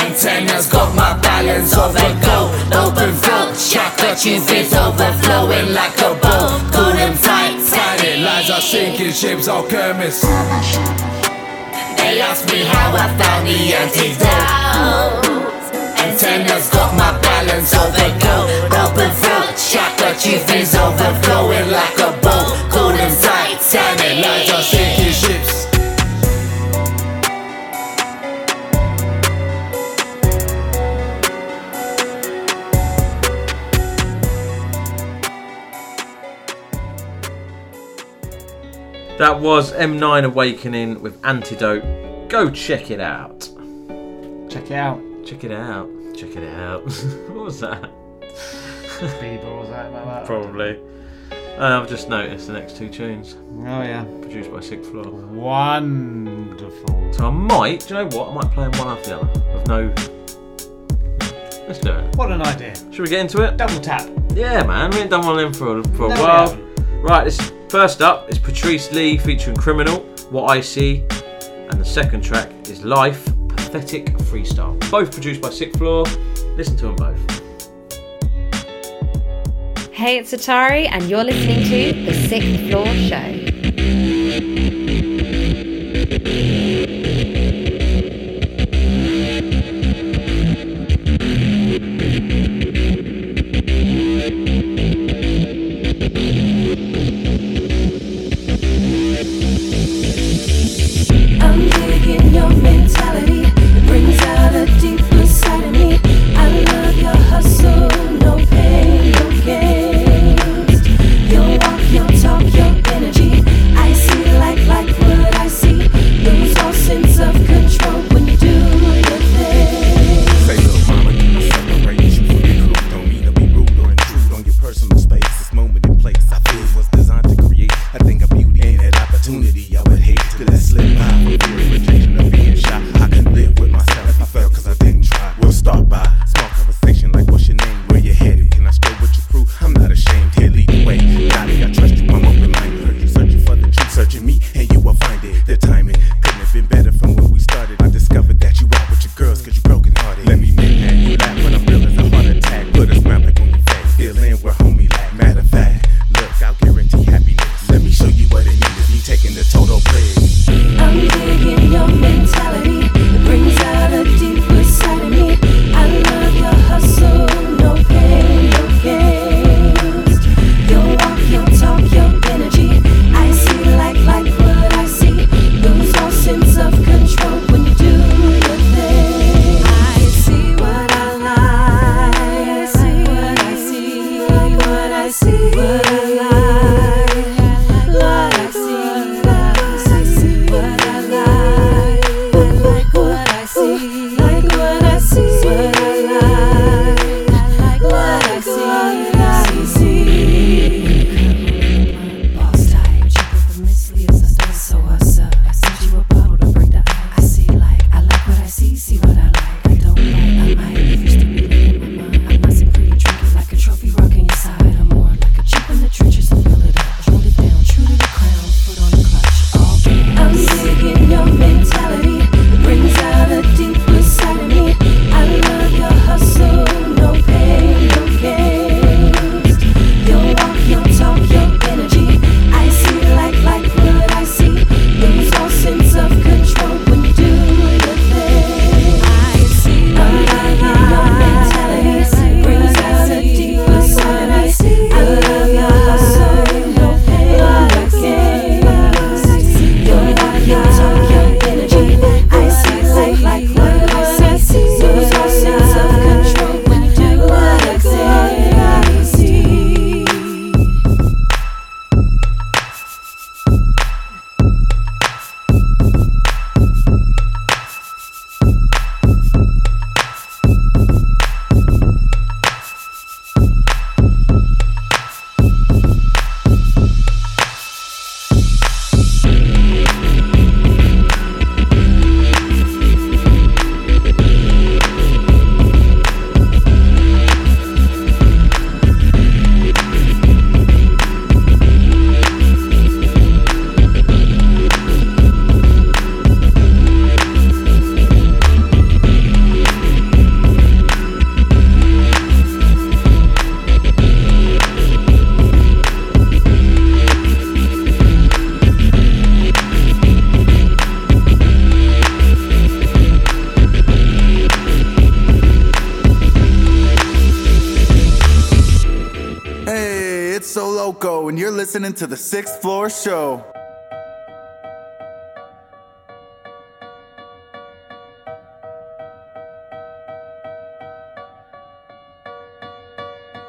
Antennas got my balance over gold. Open throat, chakra tunes overflowing like a bowl. Tight, tight it lies are sinking ships, alchemists. They ask me how I found the antidote. Antennas got my balance over gold. Open throat, chakra tunes overflowing like a bowl. Tight, tight it lies are sinking That was M9 Awakening with Antidote. Go check it out. Check it out. Check it out. Check it out. what was that? Bieber or something like that. Probably. Uh, I've just noticed the next two tunes. Oh yeah. Produced by Sixth Floor. Wonderful. So I might, do you know what? I might play them one after the other. With no. Let's do it. What an idea. Should we get into it? Double tap. Yeah, man. We ain't done one of them for, for a No, we while. Right, this first up is Patrice Lee featuring Crimi-Nal, What I See, and the second track is L.Y.F.E, Pathetic Freestyle. Both produced by Sixth Floor. Listen to them both. Hey, it's Atari, and you're listening to The Sixth Floor Show. Floor Show.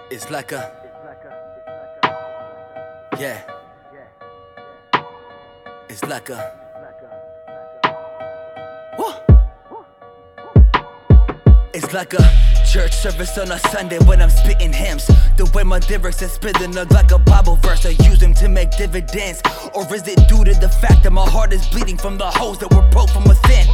It's like a. Yeah. It's like a. Woo. It's like a church service on a Sunday when I'm spitting hymns. The way my lyrics are spitting a Or is it due to the fact that my heart is bleeding from the holes that were broke from within?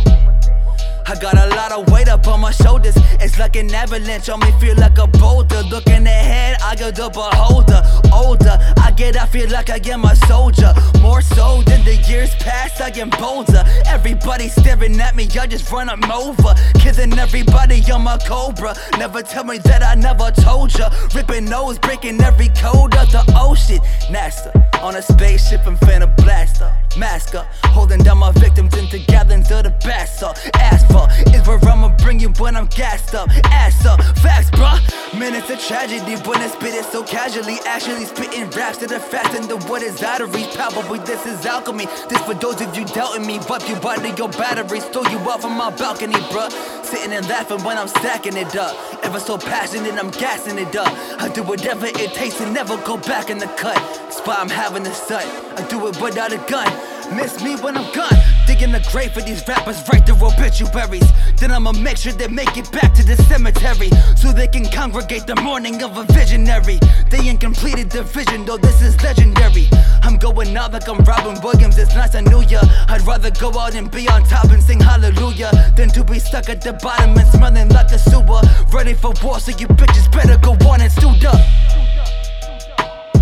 I got a lot of weight up on my shoulders. It's like an avalanche on me, feel like a boulder. Looking ahead, I get the beholder. Older, I get, I feel like I am a soldier. More so than the years past, I am bolder. Everybody staring at me, I just run them over. Kissing everybody, I'm a cobra. Never tell me that I never told ya. Ripping nose, breaking every code of the ocean. NASA, on a spaceship, I'm finna blast her. Mask up, holding down my victims into gallons of the best up. Asphalt is where I'ma bring you when I'm gassed up. Ass up, facts, bruh. Man, it's a tragedy when I spit it so casually. Actually, spitting raps that are fast and into what is arteries. Probably this is alchemy. This for those of you doubting me. Wipe you out your batteries, throw you off from my balcony, bruh. Sitting and laughing when I'm stacking it up. Ever so passionate, I'm gassing it up. I do whatever it takes to never go back in the cut. Spot I'm having I do it without a gun. Miss me when I'm gone. Digging the grave for these rappers, write their obituaries. Then I'ma make sure they make it back to the cemetery. So they can congregate the morning of a visionary. They ain't completed the vision, though this is legendary. I'm going out like I'm Robin Williams, it's nice I knew ya. I'd rather go out and be on top and sing hallelujah than to be stuck at the bottom and smelling like a sewer. Ready for war, so you bitches better go on and suit up.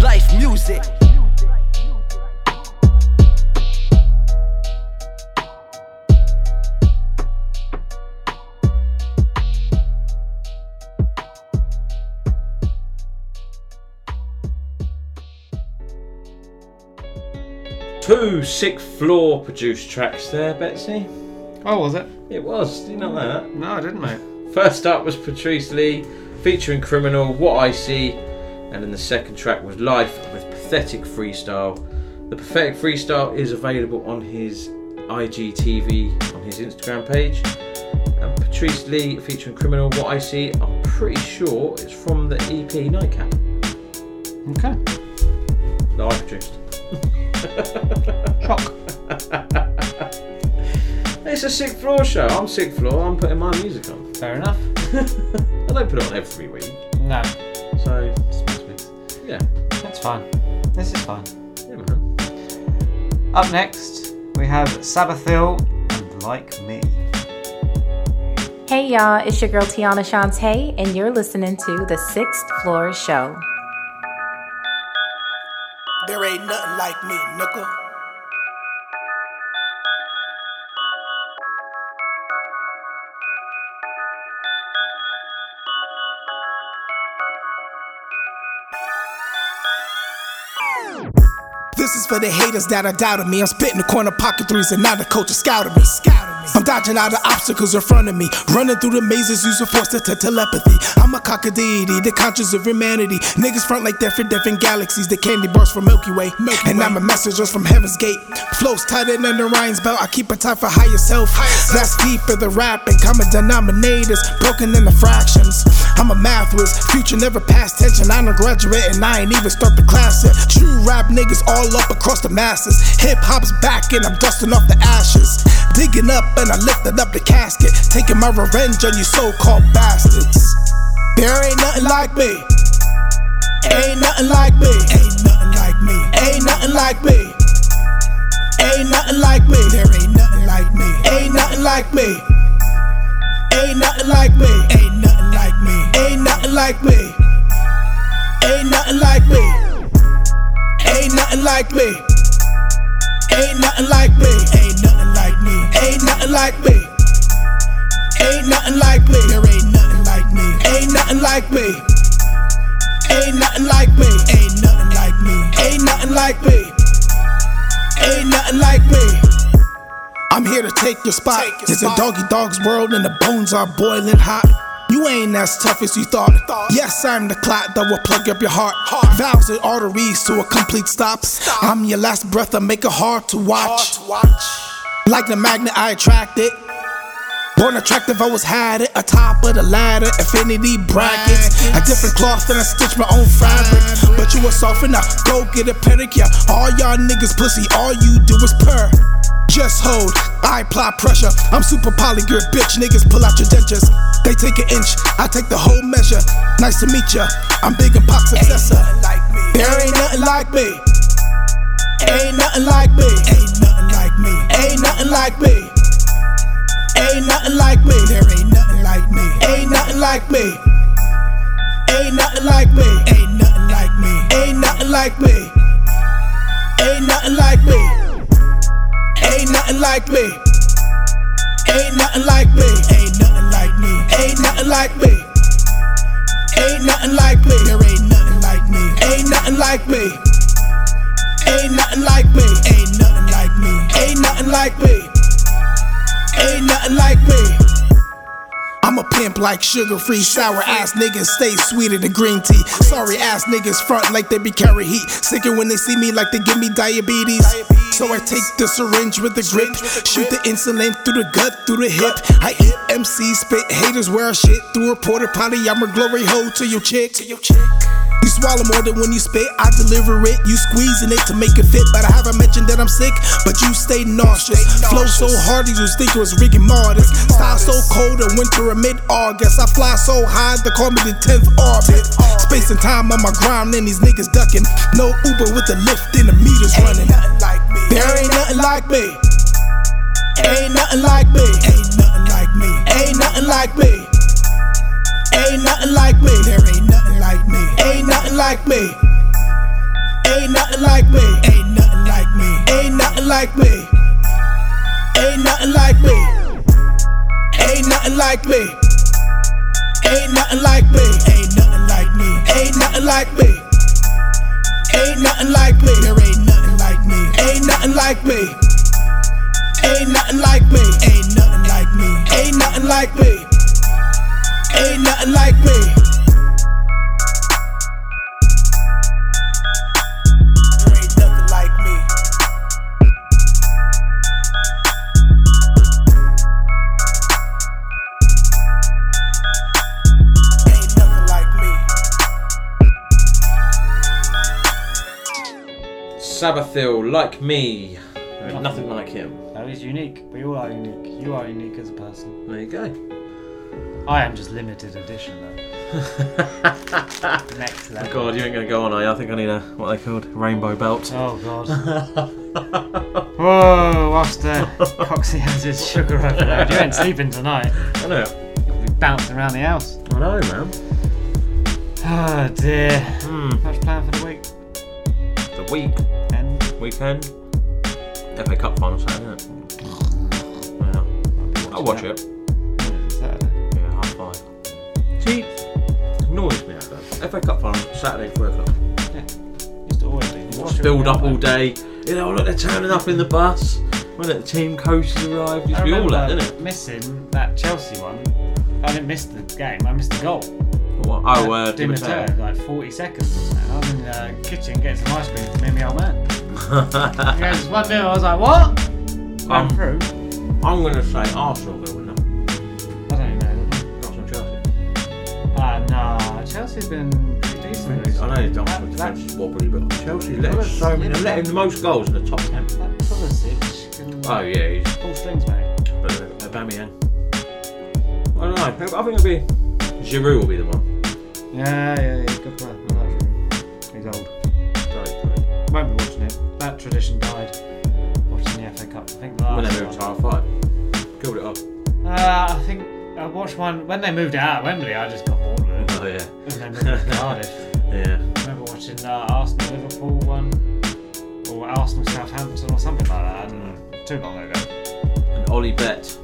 Life music. Two sixth floor produced tracks there, Betsy. Oh, was it? It was. Did you know that? No, I didn't, mate. First up was Patrice Lee featuring Crimi-Nal, What I See, and then the second track was L.Y.F.E with Pathetic Freestyle. The Pathetic Freestyle is available on his IGTV on his Instagram page. And Patrice Lee featuring Criminal, What I See, I'm pretty sure it's from the EP Nightcap. Okay. That I produced. Shock. It's a sick floor show. I'm sick floor. I'm putting my music on. Fair enough. I don't put it on every week. No. So Just weeks. yeah, That's fine. This is fine. yeah, man. Up next, we have Sabathil and Like Me. Hey y'all, it's your girl Tiana Shantae, and you're listening to the Sixth Floor Show. There ain't nothing like me, nigga. This is for the haters that are doubting me. I'm spitting the corner pocket threes and now the coach is scouting me. I'm dodging all the obstacles in front of me. Running through the mazes, using force to telepathy. I'm a cock deity, the conscience of humanity. Niggas front like they're for different galaxies. The candy bars from Milky Way. and I'm a messenger from Heaven's Gate. Flows tighter than the Ryan's belt. I keep it tight for higher self. That's deep deeper the rapping. Common denominators, broken into fractions. I'm a math whiz, future never past tension. I'm a graduate and I ain't even start the class yet. True rap niggas all up across the masses. Hip hop's back and I'm dusting off the ashes. Digging up and I lifted up the casket. Taking my revenge on you so called bastards. There ain't nothing like me. Ain't nothing like me. Ain't nothing like me. Ain't nothing like me. Ain't nothing like me. There ain't nothing like me. Ain't nothing like me. Ain't nothing like me. Ain't like me. Ain't nothing like me. Ain't nothing like me. Ain't nothing like me. Ain't nothing like me. Ain't nothing like me. Ain't nothing like me. Ain't nothing like me. There ain't nothing like me. Ain't nothing like me. Ain't nothing like me. Ain't nothing like me. Ain't nothing like me. Ain't nothing like me. I'm here to take your spot. It's a doggy dog's world and the bones are boiling hot. You ain't as tough as you thought. Yes, I'm the clot that will plug up your heart. Valves and arteries to a complete stop. I'm your last breath that make it hard to watch. Like the magnet, I attract it. Born attractive, I was had it. Atop of the ladder, infinity brackets. A different cloth and I stitch my own fabric. But you a soft enough, go get a pedicure. All y'all niggas pussy, all you do is purr. Just hold, I apply pressure. I'm super polygear, bitch. Niggas pull out your dentures. They take an inch, I take the whole measure. Nice to meet ya. I'm big and pop successor. There ain't nothing like me. Ain't nothing like me. Ain't nothing like me. Ain't nothing like me. Ain't nothing like me. There ain't nothing like me. Ain't nothing like me. Ain't nothing like me. Ain't nothing like me. Ain't nothing like me. Ain't nothing like me. Ain't nothing like me. Ain't nothing like me. Ain't nothing like me. Ain't nothing like me. Ain't nothing like me. There ain't nothing like me. Ain't nothing like me. Ain't nothing like me. Ain't nothing like me. Ain't nothing like me. Ain't nothing like me. I'm a pimp like sugar free, sour ass niggas stay sweeter than green tea. Sorry ass niggas front like they be carry heat. Sicker when they see me like they give me diabetes. So I take the syringe with the grip, shoot the insulin through the gut, through the hip. I MC, spit haters wear shit through a porta potty. I'm a glory hole to your chick. You swallow more than when you spit. I deliver it. You squeezing it to make it fit. But I haven't mentioned that I'm sick. But you stay nauseous. Flow so hard, you think it was Ricky Martin. Style so cold in winter or mid August. I fly so high, they call me the 10th orbit. Space and time on my grind, and these niggas ducking. No Uber with the Lyft, and the meters running. There ain't nothing like me. Ain't nothing like me. Ain't nothing like me. Ain't nothing like me. Ain't nothing like me. There ain't nothing like me. Ain't nothing like me. Ain't nothing like me. Ain't nothing like me. Ain't nothing like me. Ain't nothing like me. Ain't nothing like me. Ain't nothing like me. Ain't nothing like me. Ain't nothing like me. Ain't nothing like me. There ain't nothing like me. Ain't nothing like me. Ain't nothing like me. Ain't nothing like me. Ain't nothing like me. Ain't nothing like me. There ain't nothing like me. Ain't nothing like me. Sabathil, like me. Nothing like him. No, he's unique. We all are unique. You are unique as a person. There you go. I am just limited edition though. Next Oh level. God, you ain't gonna go on, are you? I think I need a what are they called rainbow belt. Oh God. Whoa, whilst uh, Coxie has his sugar overload. You ain't sleeping tonight. I know. You'll be bouncing around the house. I know, man. Oh dear. Hmm. What's plan for the week? The week end weekend. FA Cup final Saturday. Isn't it? Yeah. I'll watch it. FA Cup final Saturday, three o'clock. Used to always watch Watch build up all day. You know, look, they're turning up in the bus. When the team coaches arrive, I used to be all that, didn't it? missing that Chelsea one. I didn't miss the game. I missed the goal. What? Oh, uh, Di Matteo, like 40 seconds. I was in the kitchen getting some ice cream for me and my old man. He goes, 1 0. I was like, what? Went Um, through. I'm going to say Arsenal will Chelsea's been decent. I know he's done That- some that- defence wobbly, but Chelsea let so many. They're letting the most goals in the top ten. That Pulisic can Oh yeah, he's pull strings, mate. but uh, Aubameyang. I don't know. I think it'll be Giroud will be the one. Yeah, yeah, yeah. Good player. I like him. He's old. Won't be watching it. That tradition died. Watching the FA Cup. I think the When last they moved to half five, killed it off. Uh, I think I watched one when they moved out of Wembley. I just got bored of it. Oh yeah. Moved to Cardiff. Yeah. I remember watching uh, Arsenal Liverpool one, or Arsenal Southampton or something like that. And too long ago. And Ollie Bet,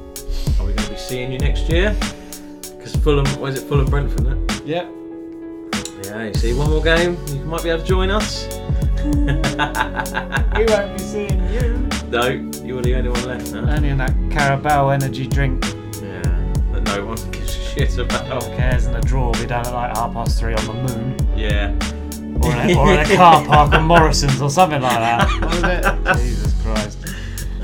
are we going to be seeing you next year? Because Fulham, is it? Fulham Brentford, isn't it? Yep. Yeah. You see one more game, you might be able to join us. We won't be seeing you. No, you're the only one left. No. Only in that Carabao energy drink. Yeah. But no, one shit about. Who cares? And the draw will be done at like half past three on the moon. Yeah. Or in a, or in a car park on Morrison's or something like that. What was it? Jesus Christ.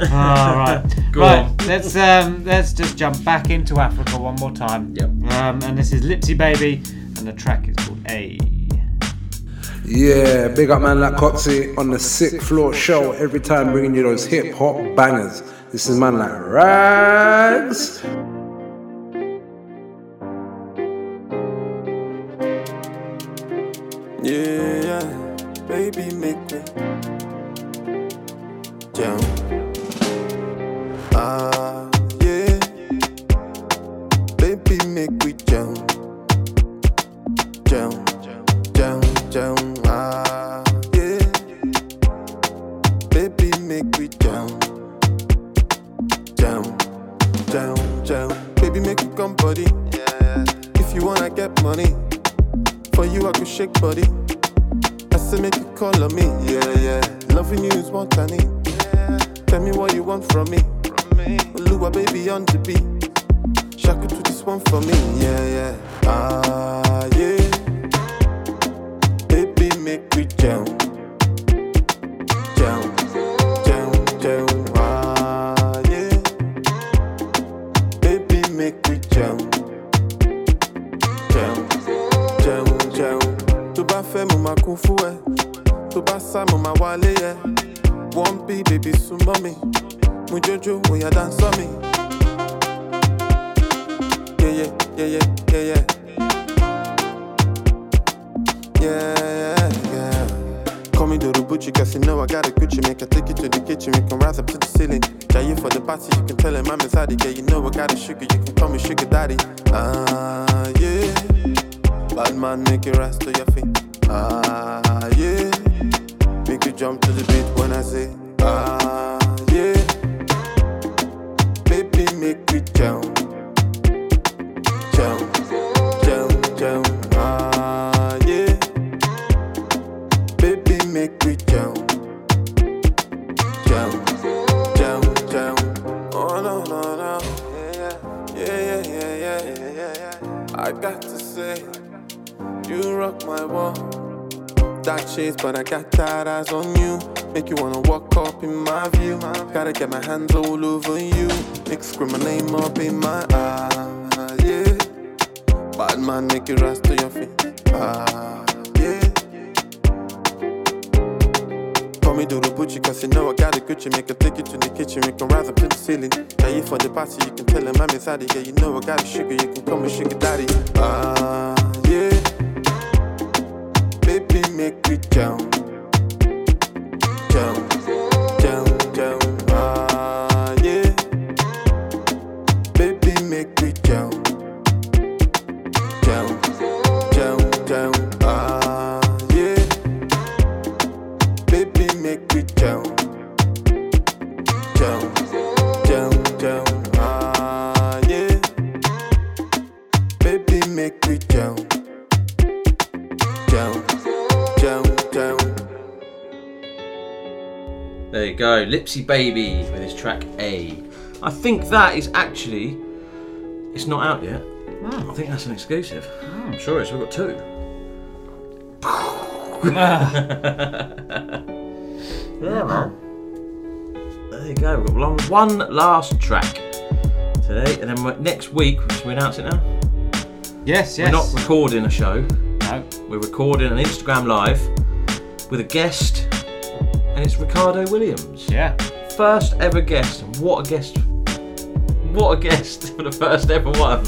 All right. Go right. on. Let's um, let's just jump back into Africa one more time. Yep. Um, and this is LipsyBaby, and the track is called Aye. Yeah, big up man like Coxie on the Sixth Floor Show. Every time bringing you those hip hop bangers. This is man like Rags. Yeah, baby, make me jump. Body. I say make you call on me, yeah, yeah. Loving you is what I need. Tell me what you want from me. From me. Oluwa, baby, on the beat. Shaku to this one for me, yeah, yeah. Ah, yeah. Baby, make jump. Jump, but I got that eyes on you. Make you wanna walk up in my view. Gotta get my hands all over you. Make scream my name up in my eye, yeah. Bad man, make you rise to your feet, ah, yeah. Call me Dodo Bucci, cause you know I got a Gucci. Make a take you to the kitchen, we can rise up to the ceiling. Yeah, you for the party, you can tell him I'm inside it. Yeah, you know I got a sugar, you can call me Sugar Daddy, ah, make jump. Jump, jump, jump. LipsyBaby with his track Aye. I think that is actually. It's not out yet. I think that's an exclusive. Oh, I'm sure it is. We've got two. yeah, man. There you go. We've got one, one last track today, and then next week, should we announce it now? Yes, yes. We're not recording a show. No. We're recording an Instagram live with a guest, and it's Ricardo Williams. Yeah. First ever guest. and What a guest! What a guest for the first ever one.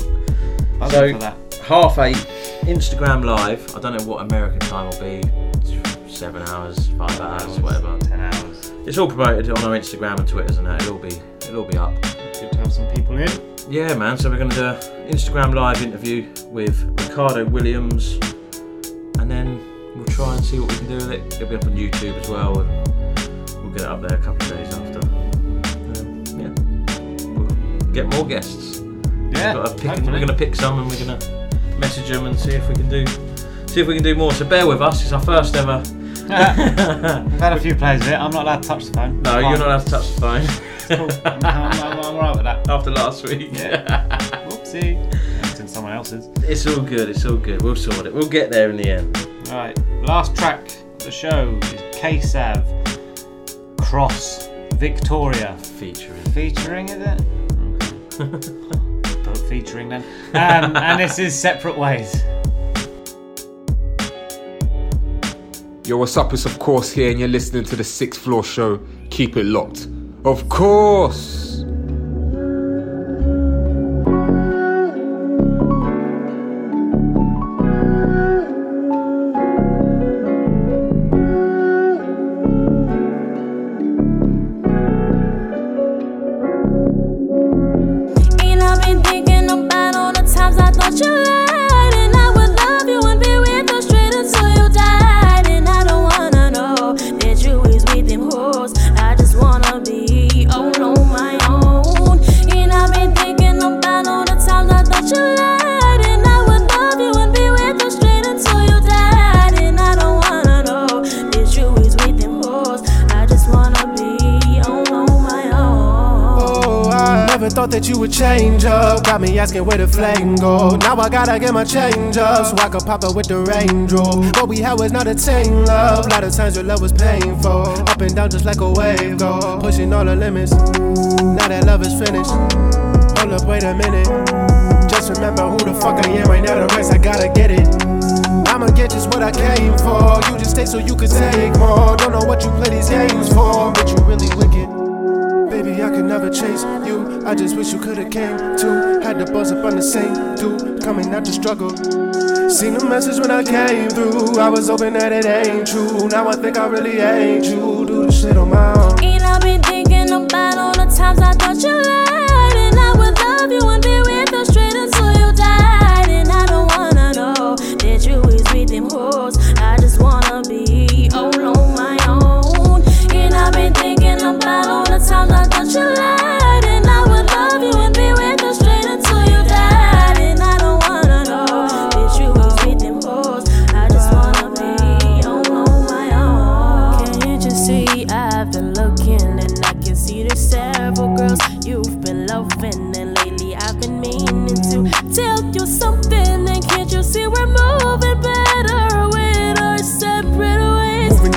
So half eight, Instagram live. I don't know what American time will be. Seven hours, five hours, whatever. Ten hours. It's all promoted on our Instagram and Twitters and that. It'll be it'll be up. Good to have some people in. Yeah, man. So we're going to do an Instagram live interview with Ricardo Williams, and then we'll try and see what we can do with it. It'll be up on YouTube as well, and we'll get it up there a couple of days after. Um, yeah, we'll get more guests. Yeah, we've got to pick, we're going to pick some, and we're going to message them and see if we can do see if we can do more. So bear with us. It's our first ever. We've had a few plays of it. I'm not allowed to touch the phone. No, It's you're not allowed to touch the phone. Cool. I'm, I'm, I'm with that. After last week. Yeah. Whoops. See, it's in someone else's. It's all good. It's all good. We'll sort it. We'll get there in the end. All right. last track of the show is KSAV Cross Victoria. Featuring. Featuring, is it? Okay. Put featuring then. Um, and this is Separate Ways. Yo, what's up? It's of course here, and you're listening to the Sixth Floor Show. Keep it locked. Of course. Thought that you would change up. Got me asking where the flame go. Now I gotta get my change up so I can pop up with the Range Rover. What we had was not a tame love. A lot of times your love was painful. Up and down just like a wave go. Pushing all the limits. Now that love is finished. Hold up, wait a minute. Just remember who the fuck I am right now. The rest I gotta get it. I'ma get just what I came for. You just stay so you could take more. Don't know what you play these games for, but you really wicked. Baby, I could never chase you. I just wish you could've came too. Had to buzz up on the same dude, coming out to struggle. Seen the message when I came through. I was hoping that it ain't true. Now I think I really ain't you. Do the shit on my own. And I've been thinking about all the times I thought you lied. And I would love you and be with you straight until you died. And I don't wanna know that you is with them hoes. I'm not you like.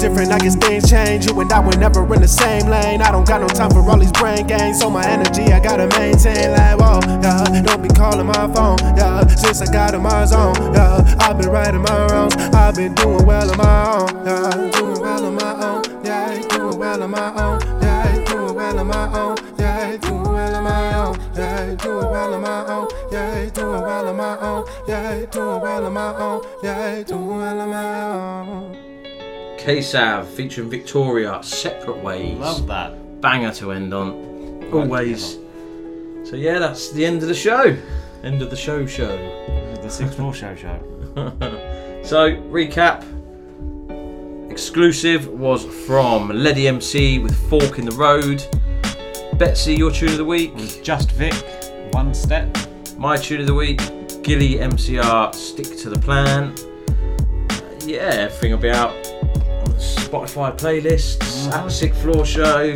different, I guess things change. You and I were never in the same lane. I don't got no time for all these brain games, so my energy I gotta maintain. Like, whoa, yeah, don't be calling my phone, yeah. Since I got in my zone, yeah, I've been righting my wrongs, I've been doing well on my own, yeah. Doing well on my own, yeah, doing well on my own, yeah, doing well on my own, yeah, doing well on my own, yeah, doing well on my own, yeah, doing well on my own, yeah, doing well on my own, yeah, doing well on my own. KSAV featuring Victoria, Separate Ways. Love that. Banger to end on. Always. So yeah, that's the end of the show. End of the show show. The Sixth Floor Show show. so, recap. Exclusive was from Leddie MC with Fork in the Road. Betsy, your tune of the week. Just Vic, One Step. My tune of the week, Gilly MCR, Stick to the Plan. Uh, yeah, everything will be out on the Spotify playlists, at the Sixth Floor Show.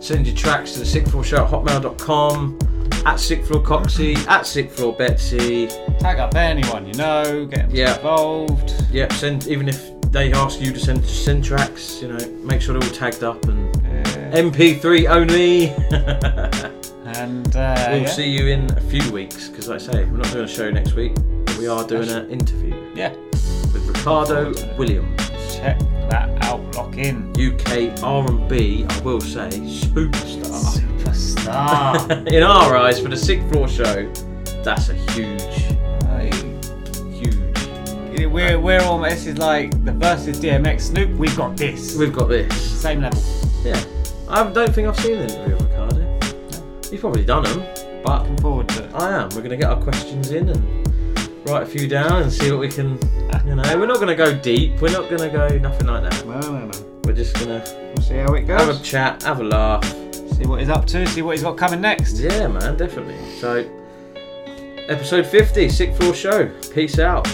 Send your tracks to the Sixth Floor Show at hotmail.com, at Sixth Floor Coxie, at Sixth Floor Betsy. Tag up anyone you know, get them Yeah. involved. Yep, send even if they ask you to send send tracks, you know, make sure they're all tagged up and MP3 only. and uh, we'll yeah. see you in a few weeks because, like I say, we're not doing a show next week. But we are doing an interview. Yeah. With Ricardo Williams. Check that out. Lock in. UK R&B, I will say, superstar. Superstar. in our eyes, for the Sixth Floor show, that's a huge, huge. We're, we're almost, this is like the Verzuz DMX Snoop, we've got this. We've got this. Same level. Yeah. I don't think I've seen an interview with Ricardo. He's probably done them, but looking forward to it. I am. We're going to get our questions in and write a few down and see what we can. You know, we're not going to go deep. We're not going to go nothing like that. No, no, no. We're just going to We'll see how it goes. have a chat, have a laugh. See what he's up to, see what he's got coming next. Yeah, man, definitely. So, episode 50, Sixth Floor Show. Peace out.